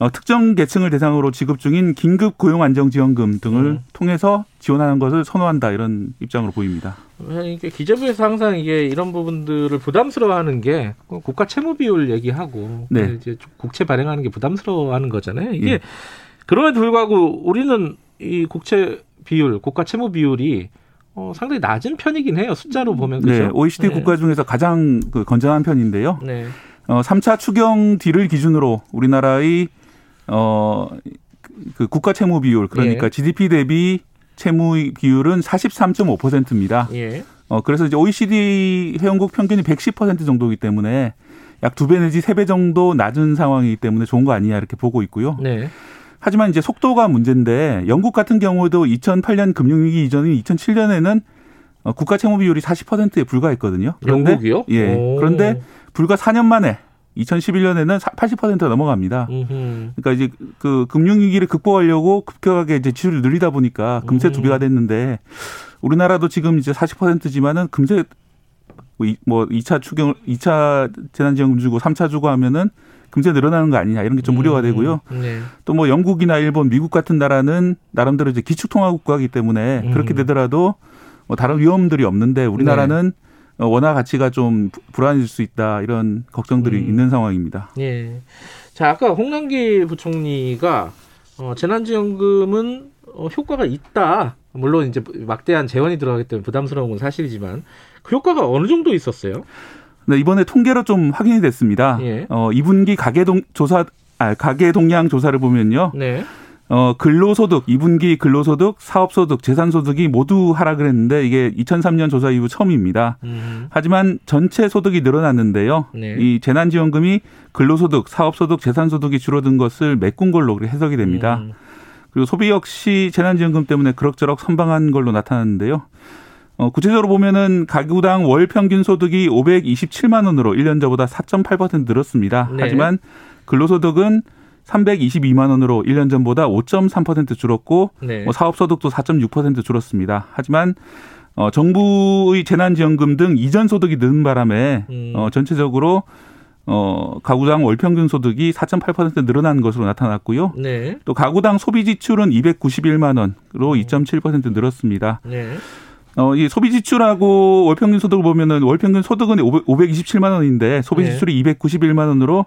어, 특정 계층을 대상으로 지급 중인 긴급 고용 안정 지원금 등을 음. 통해서 지원하는 것을 선호한다 이런 입장으로 보입니다. 이게 기재부에서 항상 이게 이런 부분들을 부담스러워하는 게 국가 채무 비율 얘기하고 네. 이제 국채 발행하는 게 부담스러워하는 거잖아요. 이게 예. 그럼에도 불구하고 우리는 이 국채 비율, 국가 채무 비율이 어, 상당히 낮은 편이긴 해요. 숫자로 보면 그렇죠. 네, OECD 네. 국가 중에서 가장 그 건전한 편인데요. 네. 어, 3차 추경 뒤를 기준으로 우리나라의 어, 그 국가 채무 비율 그러니까 예. GDP 대비 채무 비율은 43.5%입니다. 예. 어, 그래서 이제 OECD 회원국 평균이 110% 정도이기 때문에 약 두 배 내지 세 배 정도 낮은 상황이기 때문에 좋은 거 아니냐 이렇게 보고 있고요. 네. 하지만 이제 속도가 문제인데 영국 같은 경우도 2008년 금융위기 이전인 2007년에는 어, 국가 채무 비율이 40%에 불과했거든요. 그런데 영국이요? 예. 오. 그런데 불과 4년 만에 2011년에는 80%가 넘어갑니다. 그러니까 이제 그 금융위기를 극복하려고 급격하게 이제 지수를 늘리다 보니까 금세 두 배가 음. 됐는데 우리나라도 지금 이제 40%지만은 금세 뭐 2차 추경, 2차 재난지원금 주고 3차 주고 하면은 금세 늘어나는 거 아니냐 이런 게좀 우려가 음. 되고요. 네. 또뭐 영국이나 일본, 미국 같은 나라는 나름대로 이제 기축통화 국가이기 때문에 음. 그렇게 되더라도 뭐 다른 위험들이 없는데 우리나라는 네. 어, 원화 가치가 좀 불안해질 수 있다 이런 걱정들이 음. 있는 상황입니다. 예. 자 아까 홍남기 부총리가 어, 재난지원금은 어, 효과가 있다. 물론 이제 막대한 재원이 들어가기 때문에 부담스러운 건 사실이지만 그 효과가 어느 정도 있었어요? 네, 이번에 통계로 좀 확인이 됐습니다. 예. 어, 2분기 가계 동 조사 아, 가계 동향 조사를 보면요. 네. 어, 근로소득, 2분기 근로소득, 사업소득, 재산소득이 모두 하락을 했는데 이게 2003년 조사 이후 처음입니다. 음. 하지만 전체 소득이 늘어났는데요. 네. 이 재난지원금이 근로소득, 사업소득, 재산소득이 줄어든 것을 메꾼 걸로 해석이 됩니다. 음. 그리고 소비 역시 재난지원금 때문에 그럭저럭 선방한 걸로 나타났는데요. 어, 구체적으로 보면은 가구당 월 평균 소득이 527만 원으로 1년 전보다 4.8% 늘었습니다. 네. 하지만 근로소득은 322만 원으로 1년 전보다 5.3% 줄었고 네. 뭐 사업 소득도 4.6% 줄었습니다. 하지만 어, 정부의 재난지원금 등 이전 소득이 는 바람에 음. 어, 전체적으로 어, 가구당 월평균 소득이 4.8% 늘어난 것으로 나타났고요. 네. 또 가구당 소비 지출은 291만 원으로 음. 2.7% 늘었습니다. 네. 어, 이 소비 지출하고 월평균 소득을 보면은 월평균 소득은 527만 원인데 소비 네. 지출이 네. 291만 원으로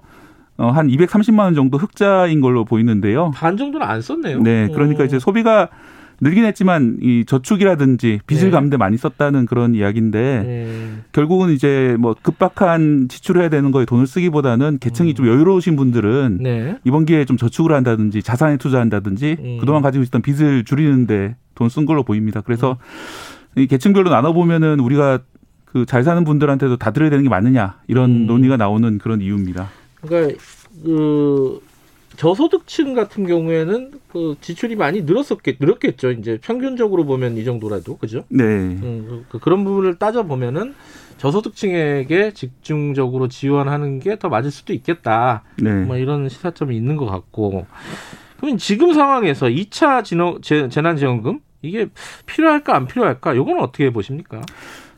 어, 한 230만 원 정도 흑자인 걸로 보이는데요. 반 정도는 안 썼네요. 네. 그러니까 오. 이제 소비가 늘긴 했지만 이 저축이라든지 빚을 네. 갚는데 많이 썼다는 그런 이야기인데 네. 결국은 이제 뭐 급박한 지출해야 되는 거에 돈을 쓰기보다는 계층이 음. 좀 여유로우신 분들은 네. 이번 기회에 좀 저축을 한다든지 자산에 투자한다든지 음. 그동안 가지고 있었던 빚을 줄이는데 돈 쓴 걸로 보입니다. 그래서 음. 이 계층별로 나눠 보면은 우리가 그 잘 사는 분들한테도 다 들어야 되는 게 맞느냐 이런 음. 논의가 나오는 그런 이유입니다. 그러니까 그 저소득층 같은 경우에는 그 지출이 많이 늘었었겠 늘었겠죠. 이제 평균적으로 보면 이 정도라도 그죠? 네. 음, 그, 그런 부분을 따져 보면은 저소득층에게 집중적으로 지원하는 게 더 맞을 수도 있겠다. 네. 뭐 이런 시사점이 있는 것 같고. 그러면 지금 상황에서 2차 진호, 재난지원금 이게 필요할까 안 필요할까? 요거는 어떻게 보십니까?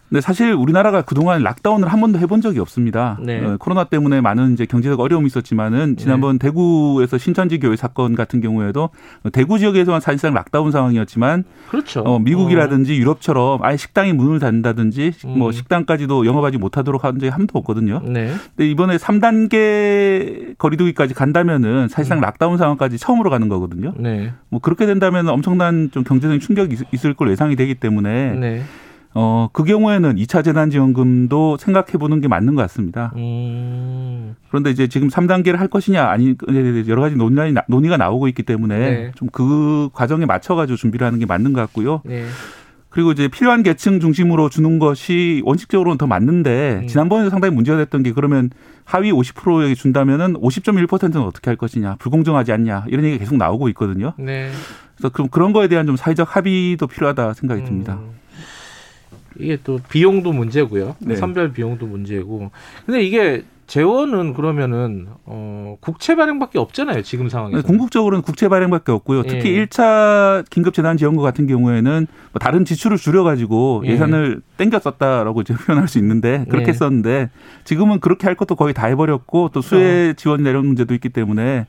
근데 사실 우리나라가 그동안 lockdown을 한 번도 해본 적이 없습니다. 네. 어, 코로나 때문에 많은 이제 경제적 어려움이 있었지만은 지난번 네. 대구에서 신천지 교회 사건 같은 경우에도 대구 지역에서만 사실상 lockdown 상황이었지만 그렇죠. 어, 미국이라든지 어. 유럽처럼 아예 식당이 문을 닫는다든지 음. 뭐 식당까지도 영업하지 못하도록 한 적이 한 번도 없거든요. 네. 근데 이번에 3단계 거리두기까지 간다면은 사실상 음. lockdown 상황까지 처음으로 가는 거거든요. 네. 뭐 그렇게 된다면 엄청난 좀 경제적인 충격이 있을 걸 예상이 되기 때문에 네. 어, 그 경우에는 2차 재난지원금도 생각해 보는 게 맞는 것 같습니다. 음. 그런데 이제 지금 3단계를 할 것이냐, 아니, 여러 가지 논란이, 논의가 나오고 있기 때문에 네. 좀그 과정에 맞춰가지고 준비를 하는 게 맞는 것 같고요. 네. 그리고 이제 필요한 계층 중심으로 주는 것이 원칙적으로는 더 맞는데 음. 지난번에 상당히 문제가 됐던 게 그러면 하위 50%에게 준다면은 50.1%는 어떻게 할 것이냐 불공정하지 않냐 이런 얘기가 계속 나오고 있거든요. 네. 그래서 그럼 그런 거에 대한 좀 사회적 합의도 필요하다 생각이 음. 듭니다. 이게 또 비용도 문제고요. 네. 선별 비용도 문제고. 근데 이게 재원은 그러면은 어 국채 발행밖에 없잖아요 지금 상황에서. 네, 궁극적으로는 국채 발행밖에 없고요. 특히 예. 1차 긴급 재난 지원금 같은 경우에는 뭐 다른 지출을 줄여가지고 예. 산을 땡겨 썼다라고 *laughs* 이제 표현할 수 있는데 그렇게 예. 썼는데 지금은 그렇게 할 것도 거의 다 해버렸고 또 수혜 지원 내려는 문제도 있기 때문에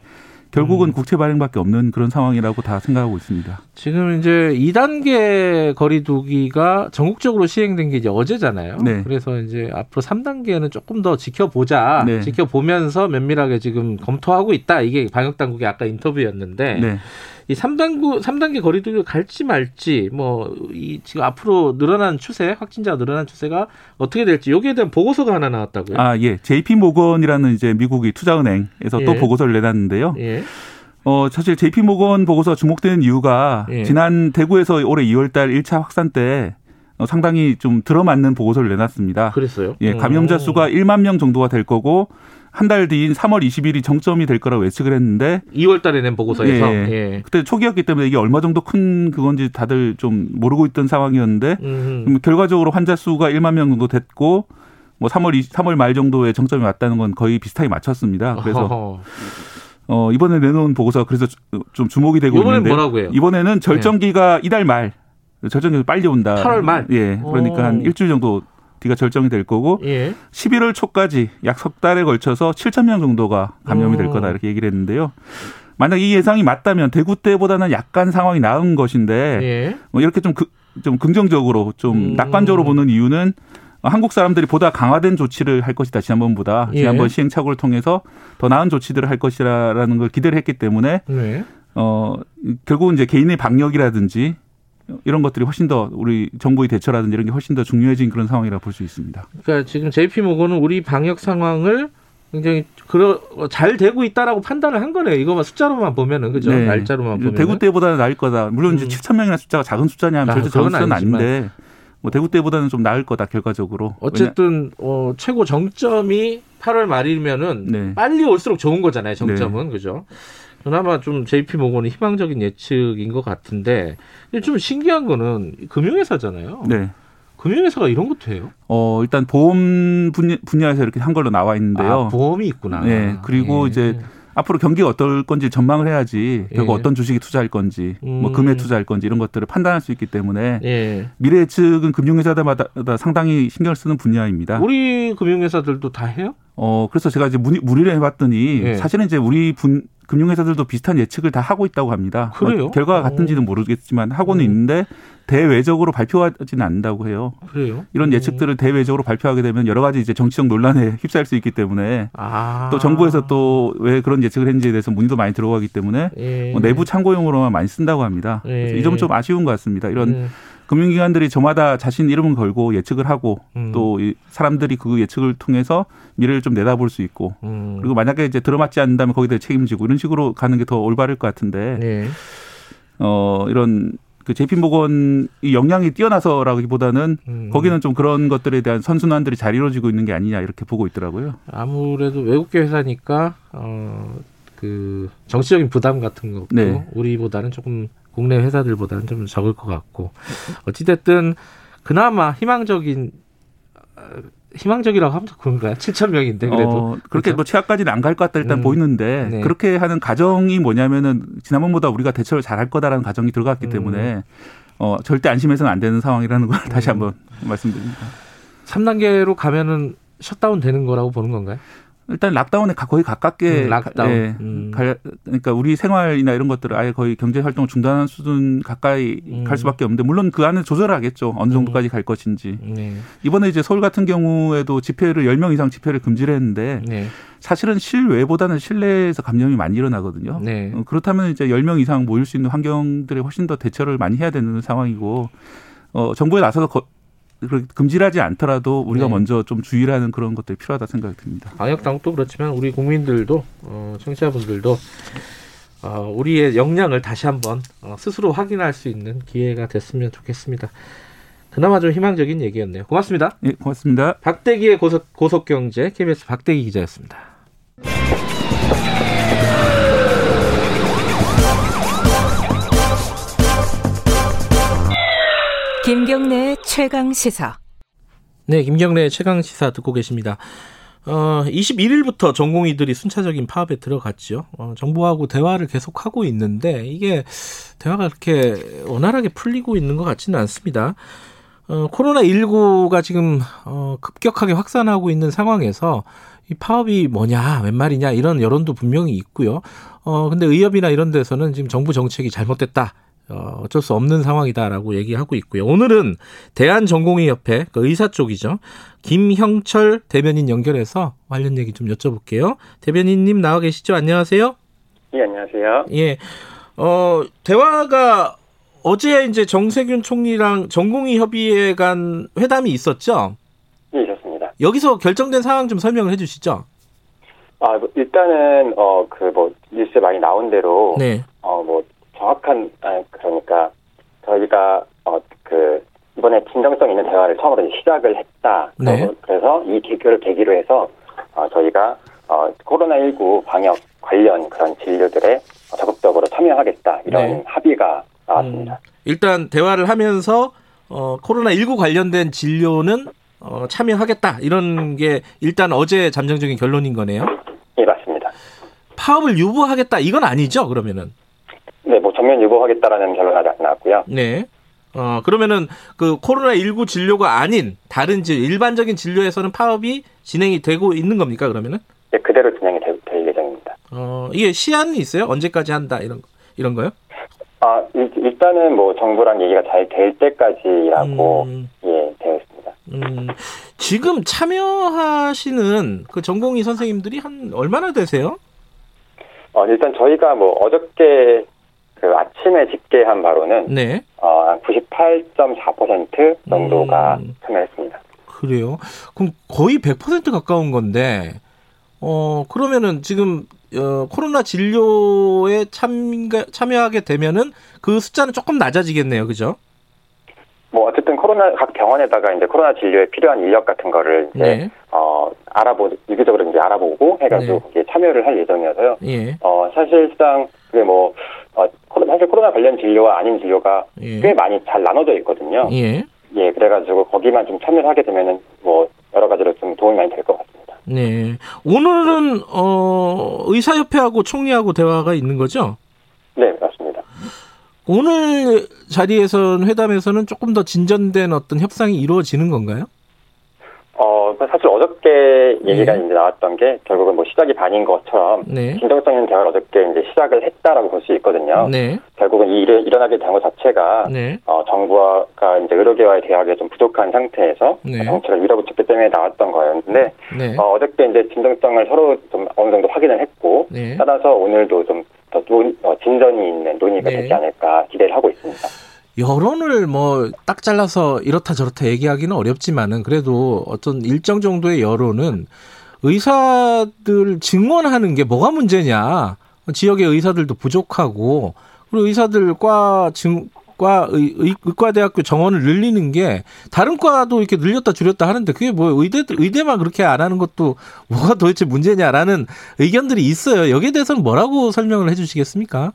결국은 음. 국채 발행밖에 없는 그런 상황이라고 다 생각하고 있습니다. 지금 이제 2단계 거리두기가 전국적으로 시행된 게 이제 어제잖아요. 네. 그래서 이제 앞으로 3단계는 조금 더 지켜보자. 네. 지켜보면서 면밀하게 지금 검토하고 있다. 이게 방역 당국의 아까 인터뷰였는데 네. 이 3단구 3단계 거리두기를 갈지 말지 뭐 이 지금 앞으로 늘어난 추세, 확진자가 늘어난 추세가 어떻게 될지 여기에 대한 보고서가 하나 나왔다고요. 아, 예. JP 모건이라는 이제 미국의 투자은행에서 예. 또 보고서를 내놨는데요. 예. 어, 사실 JP 모건 보고서 주목되는 이유가 예. 지난 대구에서 올해 2월 달 1차 확산 때 어, 상당히 좀 들어맞는 보고서를 내놨습니다. 그랬어요? 예, 감염자 수가 1만 명 정도가 될 거고 한 달 뒤인 3월 20일이 정점이 될 거라고 예측을 했는데 2월 달에 낸 보고서에서 예, 예. 그때 초기였기 때문에 이게 얼마 정도 큰 그건지 다들 좀 모르고 있던 상황이었는데 음. 결과적으로 환자 수가 1만 명 정도 됐고 뭐 3월 20, 3월 말 정도에 정점이 왔다는 건 거의 비슷하게 맞췄습니다. 그래서 어 이번에 내놓은 보고서 그래서 좀 주목이 되고 있는데 뭐라고 이번에는 절정기가 네. 이달 말 절정기가 빨리 온다. 8월 말. 예. 그러니까 오. 한 일주일 정도 뒤가 결정이 될 거고 예. 11월 초까지 약 석 달에 걸쳐서 7천 명 정도가 감염이 될 거다 이렇게 얘기를 했는데요. 만약 이 예상이 맞다면 대구 때보다는 약간 상황이 나은 것인데 예. 뭐 이렇게 좀, 그, 좀 긍정적으로 좀 음. 낙관적으로 보는 이유는 한국 사람들이 보다 강화된 조치를 할 것이다 지난번보다 예. 지난번 시행착오를 통해서 더 나은 조치들을 할 것이라는 걸 기대를 했기 때문에 네. 어 결국은 이제 개인의 방역이라든지 이런 것들이 훨씬 더 우리 정부의 대처라든지 이런 게 훨씬 더 중요해진 그런 상황이라 볼 수 있습니다. 그러니까 지금 JP 모건은 우리 방역 상황을 굉장히 그러, 잘 되고 있다라고 판단을 한 거네요. 이거만 숫자로만 보면은 그죠? 네. 날짜로만 보면 대구 때보다는 나을 거다. 물론 음. 이제 7천 명이나 숫자가 작은 숫자냐면 아, 절대 작은 숫자는 아닌데 뭐 대구 때보다는 좀 나을 거다 결과적으로. 어쨌든 어, 최고 정점이 8월 말이면은 네. 빨리 올수록 좋은 거잖아요. 정점은 네. 그죠? 그나마 좀 JP 모건은 희망적인 예측인 것 같은데 좀 신기한 거는 금융회사잖아요. 네. 금융회사가 이런 것도 해요? 어 일단 보험 분야 에서 이렇게 한 걸로 나와 있는데요. 아, 보험이 있구나. 네. 그리고 예. 이제 앞으로 경기가 어떨 건지 전망을 해야지 결국 예. 어떤 주식에 투자할 건지 뭐 음. 뭐 금에 투자할 건지 이런 것들을 판단할 수 있기 때문에 예. 미래 예측은 금융회사들마다 상당히 신경을 쓰는 분야입니다. 우리 금융회사들도 다 해요? 어 그래서 제가 이제 문의를 해봤더니 예. 사실은 이제 우리 분 금융회사들도 비슷한 예측을 다 하고 있다고 합니다. 그래요? 뭐 결과가 같은지는 모르겠지만 하고는 음. 있는데 대외적으로 발표하지는 않는다고 해요. 그래요? 이런 예측들을 대외적으로 발표하게 되면 여러 가지 이제 정치적 논란에 *laughs* 휩싸일 수 있기 때문에 아. 또 정부에서 또 왜 그런 예측을 했는지에 대해서 문의도 많이 들어가기 때문에 예. 뭐 내부 참고용으로만 많이 쓴다고 합니다. 예. 이 점은 좀 아쉬운 것 같습니다. 이런 예. 금융기관들이 저마다 자신 이름을 걸고 예측을 하고 음. 또 사람들이 그 예측을 통해서 미래를 좀 내다볼 수 있고 음. 그리고 만약에 이제 들어맞지 않는다면 거기에 대해 책임지고 이런 식으로 가는 게 더 올바를 것 같은데 네. 어 이런 그 제이피모건이 역량이 뛰어나서라기보다는 음. 거기는 좀 그런 것들에 대한 선순환들이 잘 이루어지고 있는 게 아니냐 이렇게 보고 있더라고요. 아무래도 외국계 회사니까 어 그 정치적인 부담 같은 것도 네. 우리보다는 조금 국내 회사들보다는 좀 적을 것 같고 어찌됐든 그나마 희망적인 어, 희망적이라고 하면 그런가요? *laughs* 7천 명인데 그래도 어, 그렇게 그렇죠? 뭐 최악까지는 안 갈 것 같다 일단 음, 보이는데 네. 그렇게 하는 가정이 뭐냐면은 지난번보다 우리가 대처를 잘 할 거다라는 가정이 들어갔기 음. 때문에 어, 절대 안심해서는 안 되는 상황이라는 걸 다시 음. 한번 말씀드립니다. 3단계로 가면은 셧다운 되는 거라고 보는 건가요? 일단 lockdown에 거의 가깝게 음, lockdown. 예, 음. 갈, 그러니까 우리 생활이나 이런 것들을 아예 거의 경제 활동을 중단하는 수준 가까이 음. 갈 수밖에 없는데 물론 그 안에 조절하겠죠. 어느 정도까지 음. 갈 것인지. 네. 이번에 이제 서울 같은 경우에도 집회를 10명 이상 집회를 금지를 했는데 네. 사실은 실외보다는 실내에서 감염이 많이 일어나거든요. 네. 어, 그렇다면 이제 10명 이상 모일 수 있는 환경들에 훨씬 더 대처를 많이 해야 되는 상황이고 어 정부에 나서서 거, 금지하지 않더라도 우리가 네. 먼저 좀 주의를 하는 그런 것들이 필요하다 생각이 듭니다. 방역 당국도 그렇지만 우리 국민들도 어, 청취자분들도 어, 우리의 역량을 다시 한번 어, 스스로 확인할 수 있는 기회가 됐으면 좋겠습니다. 그나마 좀 희망적인 얘기였네요. 고맙습니다. 예, 고맙습니다. 박대기의 고속, 고속경제 KBS 박대기 기자였습니다. 김경래 최강 시사. 네, 김경래 최강 시사 듣고 계십니다. 어, 21일부터 전공의들이 순차적인 파업에 들어갔죠. 어, 정부하고 대화를 계속하고 있는데 이게 대화가 그렇게 원활하게 풀리고 있는 것 같지는 않습니다. 어, 코로나19가 지금 어, 급격하게 확산하고 있는 상황에서 이 파업이 뭐냐, 웬 말이냐 이런 여론도 분명히 있고요. 어, 근데 의협이나 이런 데서는 지금 정부 정책이 잘못됐다. 어, 어쩔 수 없는 상황이다라고 얘기하고 있고요. 오늘은 대한전공의협회 그 의사 쪽이죠. 김형철 대변인 연결해서 관련 얘기 좀 여쭤볼게요. 대변인님 나와 계시죠? 안녕하세요. 예, 안녕하세요. 예. 어, 대화가 어제 이제 정세균 총리랑 전공의 협의회 간 회담이 있었죠? 예, 있었습니다. 여기서 결정된 상황 좀 설명을 해 주시죠. 아, 뭐 일단은 어 그 뭐 뉴스에 많이 나온 대로 네. 어뭐 정확한 아 그러니까 저희가 어 그 이번에 진정성 있는 대화를 처음으로 시작을 했다. 네. 그래서 이 계기를 계기로 해서 어 저희가 어 코로나19 방역 관련 그런 진료들에 적극적으로 참여하겠다 이런 네. 합의가 나왔습니다. 음, 일단 대화를 하면서 어 코로나19 관련된 진료는 어, 참여하겠다 이런 게 일단 어제 잠정적인 결론인 거네요. 예 맞습니다. 파업을 유보하겠다 이건 아니죠 그러면은? 전면 유보하겠다라는 안 나왔고요. 네. 어, 그러면은 그 코로나19 진료가 아닌 다른 진 일반적인 진료에서는 파업이 진행이 되고 있는 겁니까, 그러면은? 네, 그대로 진행이 될, 될 예정입니다. 어, 이게 시한이 있어요? 언제까지 한다 이런 이런 거요? 아, 일단은 뭐 정부랑 얘기가 잘 될 때까지라고 음. 예, 되어 있습니다. 음. 지금 참여하시는 그 전공의 선생님들이 한 얼마나 되세요? 어, 일단 저희가 뭐 어저께 그 아침에 집계한 바로는 네. 어, 98.4% 정도가 음. 참여했습니다. 그래요? 그럼 거의 100% 가까운 건데 어 그러면은 지금 어, 코로나 진료에 참가, 참여하게 되면은 그 숫자는 조금 낮아지겠네요, 그죠? 뭐 어쨌든 코로나 각 병원에다가 이제 코로나 진료에 필요한 인력 같은 거를 이제 네. 어 알아보 유기적으로 이제 알아보고 해가지고 네. 참여를 할 예정이어서요. 예. 어 사실상 그게 뭐 어, 사실 코로나 관련 진료와 아닌 진료가 예. 꽤 많이 잘 나눠져 있거든요. 예. 예, 그래가지고 거기만 좀 참여를 하게 되면은 뭐 여러 가지로 좀 도움이 많이 될 것 같습니다. 네. 오늘은 어 의사협회하고 총리하고 대화가 있는 거죠? 네, 맞습니다. 오늘 자리에서는 회담에서는 조금 더 진전된 어떤 협상이 이루어지는 건가요? 어, 사실 어저께 얘기가 네. 이제 나왔던 게 결국은 뭐 시작이 반인 것처럼 네. 진정성 있는 대화를 어저께 이제 시작을 했다라고 볼 수 있거든요. 네. 결국은 이 일을 일어나게 된 것 자체가 네. 어, 정부가 이제 의료계와의 대화가 좀 부족한 상태에서 네. 정책을 밀어붙였기 때문에 나왔던 거였는데 네. 어, 어저께 이제 진정성을 서로 좀 어느 정도 확인을 했고 따라서 오늘도 좀 더 어, 진전이 있는 논의가 되지 않을까 기대를 하고 있습니다. 여론을 뭐 딱 잘라서 이렇다 저렇다 얘기하기는 어렵지만은 그래도 어떤 일정 정도의 여론은 의사들 증원하는 게 뭐가 문제냐. 지역의 의사들도 부족하고 그리고 의사들과 증, 과 의, 의, 의과대학교 정원을 늘리는 게 다른 과도 이렇게 늘렸다 줄였다 하는데 그게 뭐 의대 의대만 그렇게 안 하는 것도 뭐가 도대체 문제냐라는 의견들이 있어요. 여기에 대해서는 뭐라고 설명을 해주시겠습니까?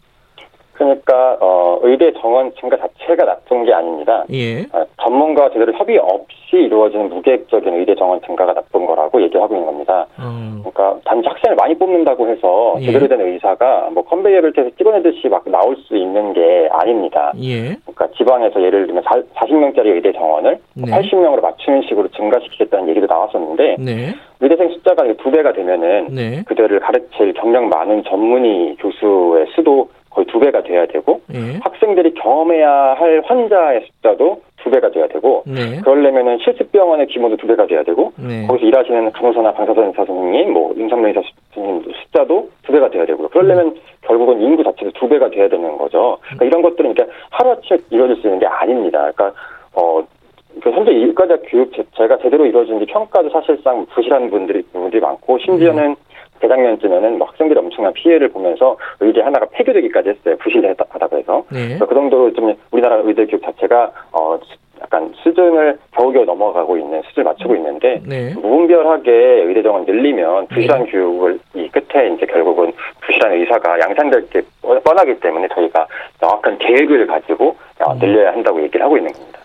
그러니까 어, 의대 정원 증가 자체가 나쁜 게 아닙니다. 예. 어, 전문가와 제대로 협의 없이 이루어지는 무계획적인 의대 정원 증가가 나쁜 거라고 얘기하고 있는 겁니다. 음. 그러니까 단지 학생을 많이 뽑는다고 해서 예. 제대로 된 의사가 뭐 컨베이어 벨트에서 찍어내듯이 막 나올 수 있는 게 아닙니다. 예. 그러니까 지방에서 예를 들면 40명짜리 의대 정원을 네. 80명으로 맞추는 식으로 증가시키겠다는 얘기도 나왔었는데 네. 의대생 숫자가 두 배가 되면은 네. 그들을 가르칠 경력 많은 전문의 교수의 수도 거의 두 배가 돼야 되고 네. 학생들이 경험해야 할 환자의 숫자도 두 배가 돼야 되고 네. 그러려면은 실습 병원의 규모도 두 배가 돼야 되고 네. 거기서 일하시는 간호사나 방사선 의사 선생님, 뭐 임상병 의사 선생님 숫자도 두 배가 돼야 되고요. 그러려면 음. 결국은 인구 자체도 두 배가 돼야 되는 거죠. 그러니까 이런 것들은 그러니까 하루아침에 이루어질 수 있는 게 아닙니다. 그러니까 어. 그 현재 일과자 교육 자체가 제대로 이루어지는지 평가도 사실상 부실한 분들이 분들이 많고 심지어는 음. 재작년쯤에는 뭐 학생들이 엄청난 피해를 보면서 의대 하나가 폐교되기까지 했어요. 부실하다고 해서. 네. 그 정도로 좀 우리나라 의대 교육 자체가 어 약간 수준을 겨우겨우 넘어가고 있는 수준을 맞추고 있는데 네. 무분별하게 의대 정원 늘리면 부실한 네. 교육을 이 끝에 이제 결국은 부실한 의사가 양산될 게 뻔하기 때문에 저희가 명확한 계획을 가지고 어, 음. 늘려야 한다고 얘기를 하고 있는 겁니다.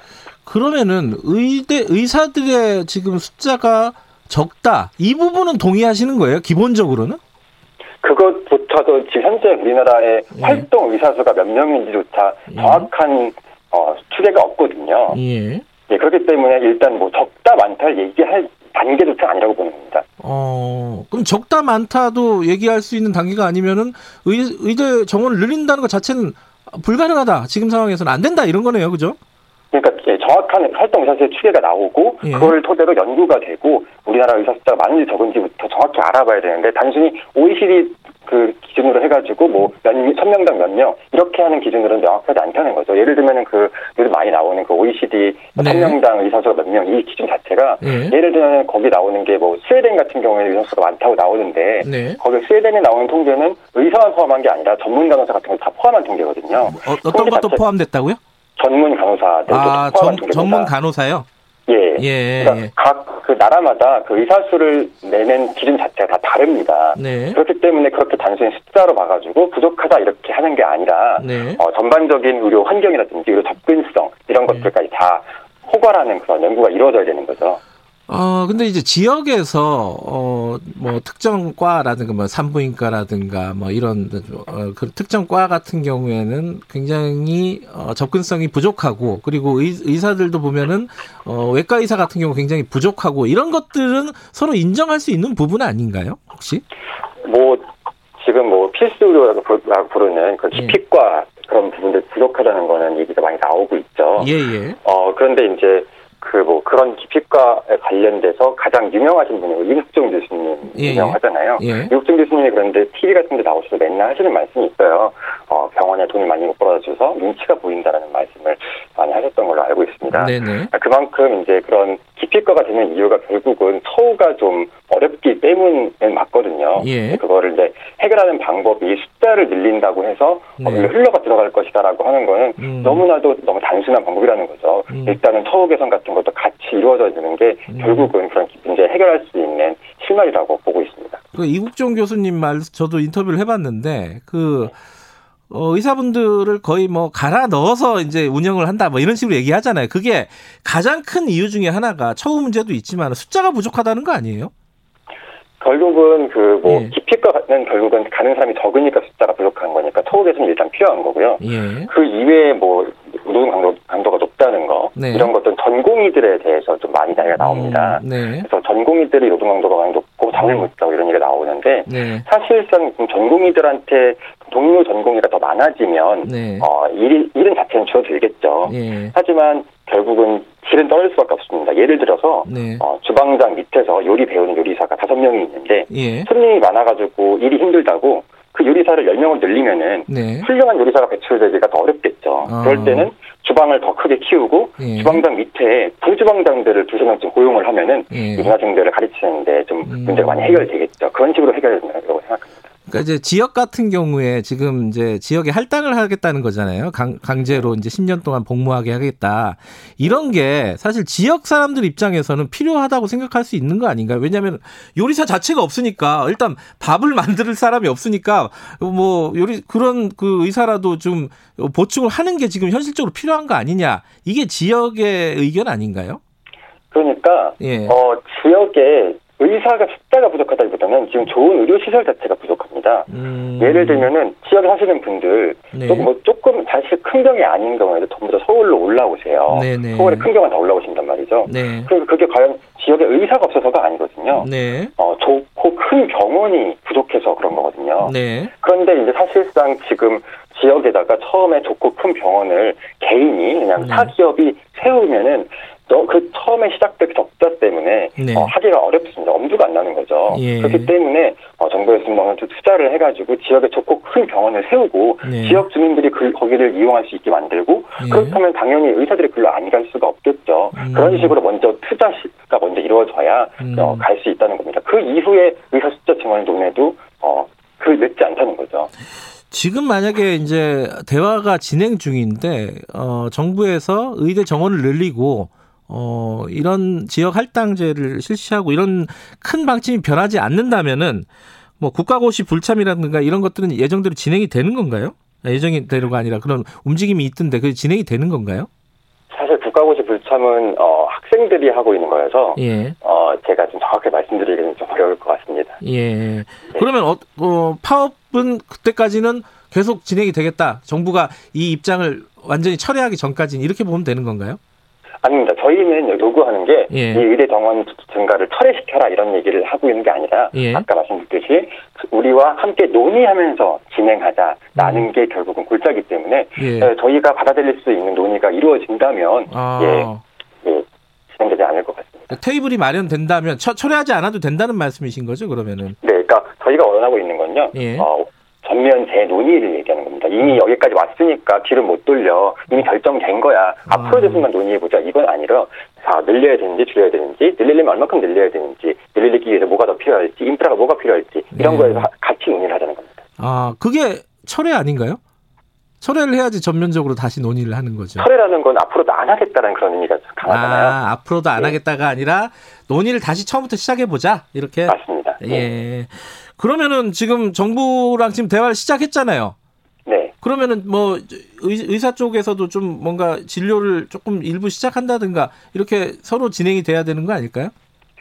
그러면은 의대 의사들의 지금 숫자가 적다 이 부분은 동의하시는 거예요? 기본적으로는? 그것부터도 지금 현재 우리나라의 예. 활동 의사 수가 몇 명인지조차 예. 정확한 어, 추계가 없거든요. 예. 예. 그렇기 때문에 일단 뭐 적다 많다를 얘기할 단계조차 아니라고 보는 겁니다. 어, 그럼 적다 많다도 얘기할 수 있는 단계가 아니면은 의, 의대 정원을 늘린다는 것 자체는 불가능하다. 지금 상황에서는 안 된다 이런 거네요, 그죠? 그러니까 예, 정확한 활동 의사수의 추계가 나오고 예. 그걸 토대로 연구가 되고 우리나라 의사 숫자가 많은지 적은지부터 정확히 알아봐야 되는데 단순히 OECD 그 기준으로 해가지고 뭐 몇, 천명당 몇 명 이렇게 하는 기준으로는 명확하지 않다는 거죠. 예를 들면은 그 요즘 많이 나오는 그 OECD 네. 천명당 의사수가 몇 명 이 기준 자체가 네. 예를 들면 거기 나오는 게 뭐 스웨덴 같은 경우에는 의사수가 많다고 나오는데 네. 거기 스웨덴에 나오는 통계는 의사만 포함한 게 아니라 전문 간호사 같은 거다 포함한 통계거든요. 어, 어떤 것도 포함됐다고요? 전문 간호사들도 아, 전, 전문 간호사요? 예. 예. 그러니까 예. 각그 나라마다 그 의사 수를 내는 기준 자체가 다 다릅니다. 네. 그렇기 때문에 그렇게 단순히 숫자로 봐가지고 부족하다 이렇게 하는 게 아니라 네. 어, 전반적인 의료 환경이라든지 의료 접근성 이런 네. 것들까지 다 호괄하는 그런 연구가 이루어져야 되는 거죠. 어, 근데 이제 지역에서, 어, 뭐, 특정 과라든가, 뭐, 산부인과라든가, 뭐, 이런, 어, 그 특정 과 같은 경우에는 굉장히, 어, 접근성이 부족하고, 그리고 의, 의사들도 보면은, 어, 외과 의사 같은 경우 굉장히 부족하고, 이런 것들은 서로 인정할 수 있는 부분 아닌가요? 혹시? 뭐, 지금 뭐, 필수 의료라고 부르는 그 기피과 예. 그런 부분들 부족하다는 거는 얘기가 많이 나오고 있죠. 예, 예. 어, 그런데 이제, 그 뭐 그런 기피과에 관련돼서 가장 유명하신 분이 이국종 교수님 예, 예. 유명하잖아요. 예. 이국종 교수님이 그런데 TV 같은 데 나오셔서 맨날 하시는 말씀이 있어요. 어, 병원에 돈을 많이 못 벌어줘서 눈치가 보인다라는 말씀을 많이 하셨던 걸로 알고 있습니다. 네네. 아, 그만큼 이제 그런 기피과가 되는 이유가 결국은 처우가 좀 어렵기 때문에 맞거든요. 예. 그거를 이제 해결하는 방법이 숫자를 늘린다고 해서 네. 흘러가 들어갈 것이다라고 하는 거는 음. 너무나도 너무 단순한 방법이라는 거죠. 음. 일단은 처우 개선 같은 것도 같이 이루어져 있는 게 음. 결국은 그런 문제 해결할 수 있는 실마리라고 보고 있습니다. 그 이국종 교수님 말 저도 인터뷰를 해봤는데 그 어, 의사분들을 거의 뭐 갈아 넣어서 이제 운영을 한다 뭐 이런 식으로 얘기하잖아요. 그게 가장 큰 이유 중에 하나가 처우 문제도 있지만 숫자가 부족하다는 거 아니에요? 결국은 그뭐 예. 기피과는 결국은 가는 사람이 적으니까 숫자가 부족한 거니까 개선이 일단 필요한 거고요. 예. 그 이외에 뭐 노동 강도, 강도가 높다는 거 네. 이런 것들은 전공의들에 대해서 좀 많이 이야기가 나옵니다. 음, 네. 그래서 전공의들이 노동 강도가 많이 높고 잠을 음. 못 자고 이런 얘기가 나오는데 네. 사실상 전공의들한테 동료 전공의가 더 많아지면 네. 어, 일, 일은 자체는 줄어들겠죠. 예. 하지만 결국은 질은 떨어질 수밖에 없습니다. 예를 들어서 네. 어, 주방장 밑에서 요리 배우는 요리사가 다섯 명이 있는데 예. 손님이 많아가지고 일이 힘들다고 그 요리사를 10명을 늘리면은 네. 훌륭한 요리사가 배출되기가 더 어렵겠죠. 아. 그럴 때는 주방을 더 크게 키우고 예. 주방장 밑에 부주방장들을 두세 명쯤 고용을 하면은 예. 문화생들을 가르치는데 좀 음. 문제가 많이 해결되겠죠. 그런 식으로 해결된다고 생각합니다. 그러니까 이제 지역 같은 경우에 지금 이제 지역에 할당을 하겠다는 거잖아요. 강, 강제로 이제 10년 동안 복무하게 하겠다. 이런 게 사실 지역 사람들 입장에서는 필요하다고 생각할 수 있는 거 아닌가요? 왜냐하면 요리사 자체가 없으니까 일단 밥을 *laughs* 만들 사람이 없으니까 뭐 요리 그런 그 의사라도 좀 보충을 하는 게 지금 현실적으로 필요한 거 아니냐. 이게 지역의 의견 아닌가요? 그러니까 예. 어 지역에 의사가 숫자가 부족하다기보다는 지금 좋은 의료 시설 자체가 부족합니다. 음. 예를 들면은 지역에 사시는 분들 네. 조금 뭐 조금 사실 큰 병이 아닌 경우에도 전부 다 서울로 올라오세요. 네네. 네. 서울에 큰 병은 다 올라오신단 말이죠. 네. 그리고 그게 과연 지역에 의사가 없어서가 아니거든요. 네. 어 좋고 큰 병원이 부족해서 그런 거거든요. 네. 그런데 이제 사실상 지금 지역에다가 처음에 좋고 큰 병원을 개인이 그냥 네. 사기업이 세우면은 그 처음에 시작된 적자 때문에 네. 어, 하기가 어렵습니다. 엄두가 안 나는 거죠. 예. 그렇기 때문에 어, 정부에서 뭐 투자를 해가지고 지역에 좋고 큰 병원을 세우고 네. 지역 주민들이 그, 거기를 이용할 수 있게 만들고 예. 그렇다면 당연히 의사들이 글로 안 갈 수가 없겠죠. 음. 그런 식으로 먼저 투자가 먼저 이루어져야 음. 어, 갈 수 있다는 겁니다. 그 이후에 의사 숫자 증원 논의도 어, 그 늦지 않다는 거죠. 지금 만약에 이제 대화가 진행 중인데 어, 정부에서 의대 정원을 늘리고 어, 이런 지역 할당제를 실시하고 이런 큰 방침이 변하지 않는다면은 뭐 국가고시 불참이라든가 이런 것들은 예정대로 진행이 되는 건가요? 예정대로가 아니라 그런 움직임이 있던데 그 진행이 되는 건가요? 사실 국가고시 불참은 어, 학생들이 하고 있는 거여서 예. 어, 제가 좀 정확하게 말씀드리기는 좀 어려울 것 같습니다. 예. 네. 그러면 어, 어, 파업은 그때까지는 계속 진행이 되겠다. 정부가 이 입장을 완전히 철회하기 전까지는 이렇게 보면 되는 건가요? 아닙니다. 저희는 요구하는 게 예. 이 의대 정원 증가를 철회시켜라 이런 얘기를 하고 있는 게 아니라 예. 아까 말씀드렸듯이 우리와 함께 논의하면서 진행하자라는 음. 게 결국은 골자기 때문에 예. 어, 저희가 받아들일 수 있는 논의가 이루어진다면 아. 예, 예, 진행되지 않을 것 같습니다. 테이블이 마련된다면 처, 철회하지 않아도 된다는 말씀이신 거죠? 그러면은 네, 그러니까 저희가 원하고 있는 건요. 예. 어, 전면 재논의를 얘기하는 겁니다. 이미 여기까지 왔으니까 뒤를 못 돌려. 이미 결정된 거야. 앞으로 대해서만 논의해보자. 이건 아니라 자, 늘려야 되는지 줄여야 되는지, 늘리려면 얼마큼 늘려야 되는지, 늘리기 위해서 뭐가 더 필요할지, 인프라가 뭐가 필요할지 이런 네. 거에서 같이 논의를 하자는 겁니다. 아, 그게 철회 아닌가요? 철회를 해야지 전면적으로 다시 논의를 하는 거죠. 철회라는 건 앞으로도 안 하겠다는 그런 의미가 강하잖아요. 아, 앞으로도 안 네. 하겠다가 아니라 논의를 다시 처음부터 시작해 보자 이렇게. 맞습니다. 예. 네. 그러면은 지금 정부랑 지금 대화를 시작했잖아요. 네. 그러면은 뭐 의사 쪽에서도 좀 뭔가 진료를 조금 일부 시작한다든가 이렇게 서로 진행이 돼야 되는 거 아닐까요?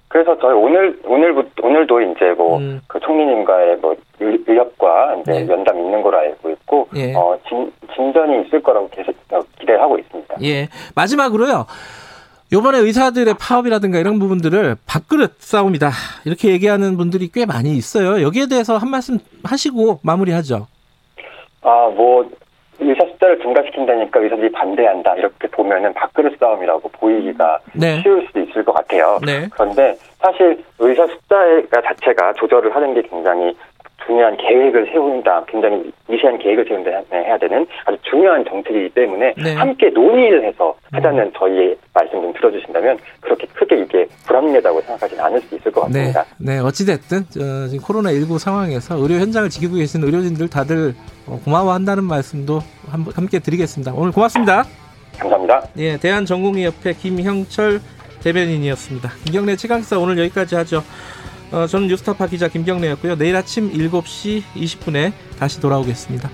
그래서 저희 오늘 오늘부터 오늘도 이제 뭐그 음. 그 총리님과의 뭐 의협과 이제 네. 면담 있는 걸로 알고 있고 예. 어 진, 진전이 있을 거라고 계속 기대하고 있습니다. 예. 마지막으로요. 요번에 의사들의 파업이라든가 이런 부분들을 밥그릇 싸움이다. 이렇게 얘기하는 분들이 꽤 많이 있어요. 여기에 대해서 한 말씀 하시고 마무리하죠. 아, 뭐, 의사 숫자를 증가시킨다니까 의사들이 반대한다. 이렇게 보면은 밥그릇 싸움이라고 보이기가 네. 쉬울 수도 있을 것 같아요. 네. 그런데 사실 의사 숫자 자체가 조절을 하는 게 굉장히 중요한 계획을 세운다, 굉장히 미세한 계획을 세운다 해야 되는 아주 중요한 정책이기 때문에 네. 함께 논의를 해서 하자는 음. 저희의 말씀 좀 들어주신다면 그렇게 크게 이게 불합리하다고 생각하지는 않을 수 있을 것 같습니다. 네, 네 어찌됐든 어, 지금 코로나19 상황에서 의료 현장을 지키고 계신 의료진들 다들 어, 고마워한다는 말씀도 함께 드리겠습니다. 오늘 고맙습니다. 감사합니다. 예, 대한전공의협회 김형철 대변인이었습니다. 김경래 최강사 오늘 여기까지 하죠. 어, 저는 뉴스타파 기자 김경래였고요. 내일 아침 7시 20분에 다시 돌아오겠습니다.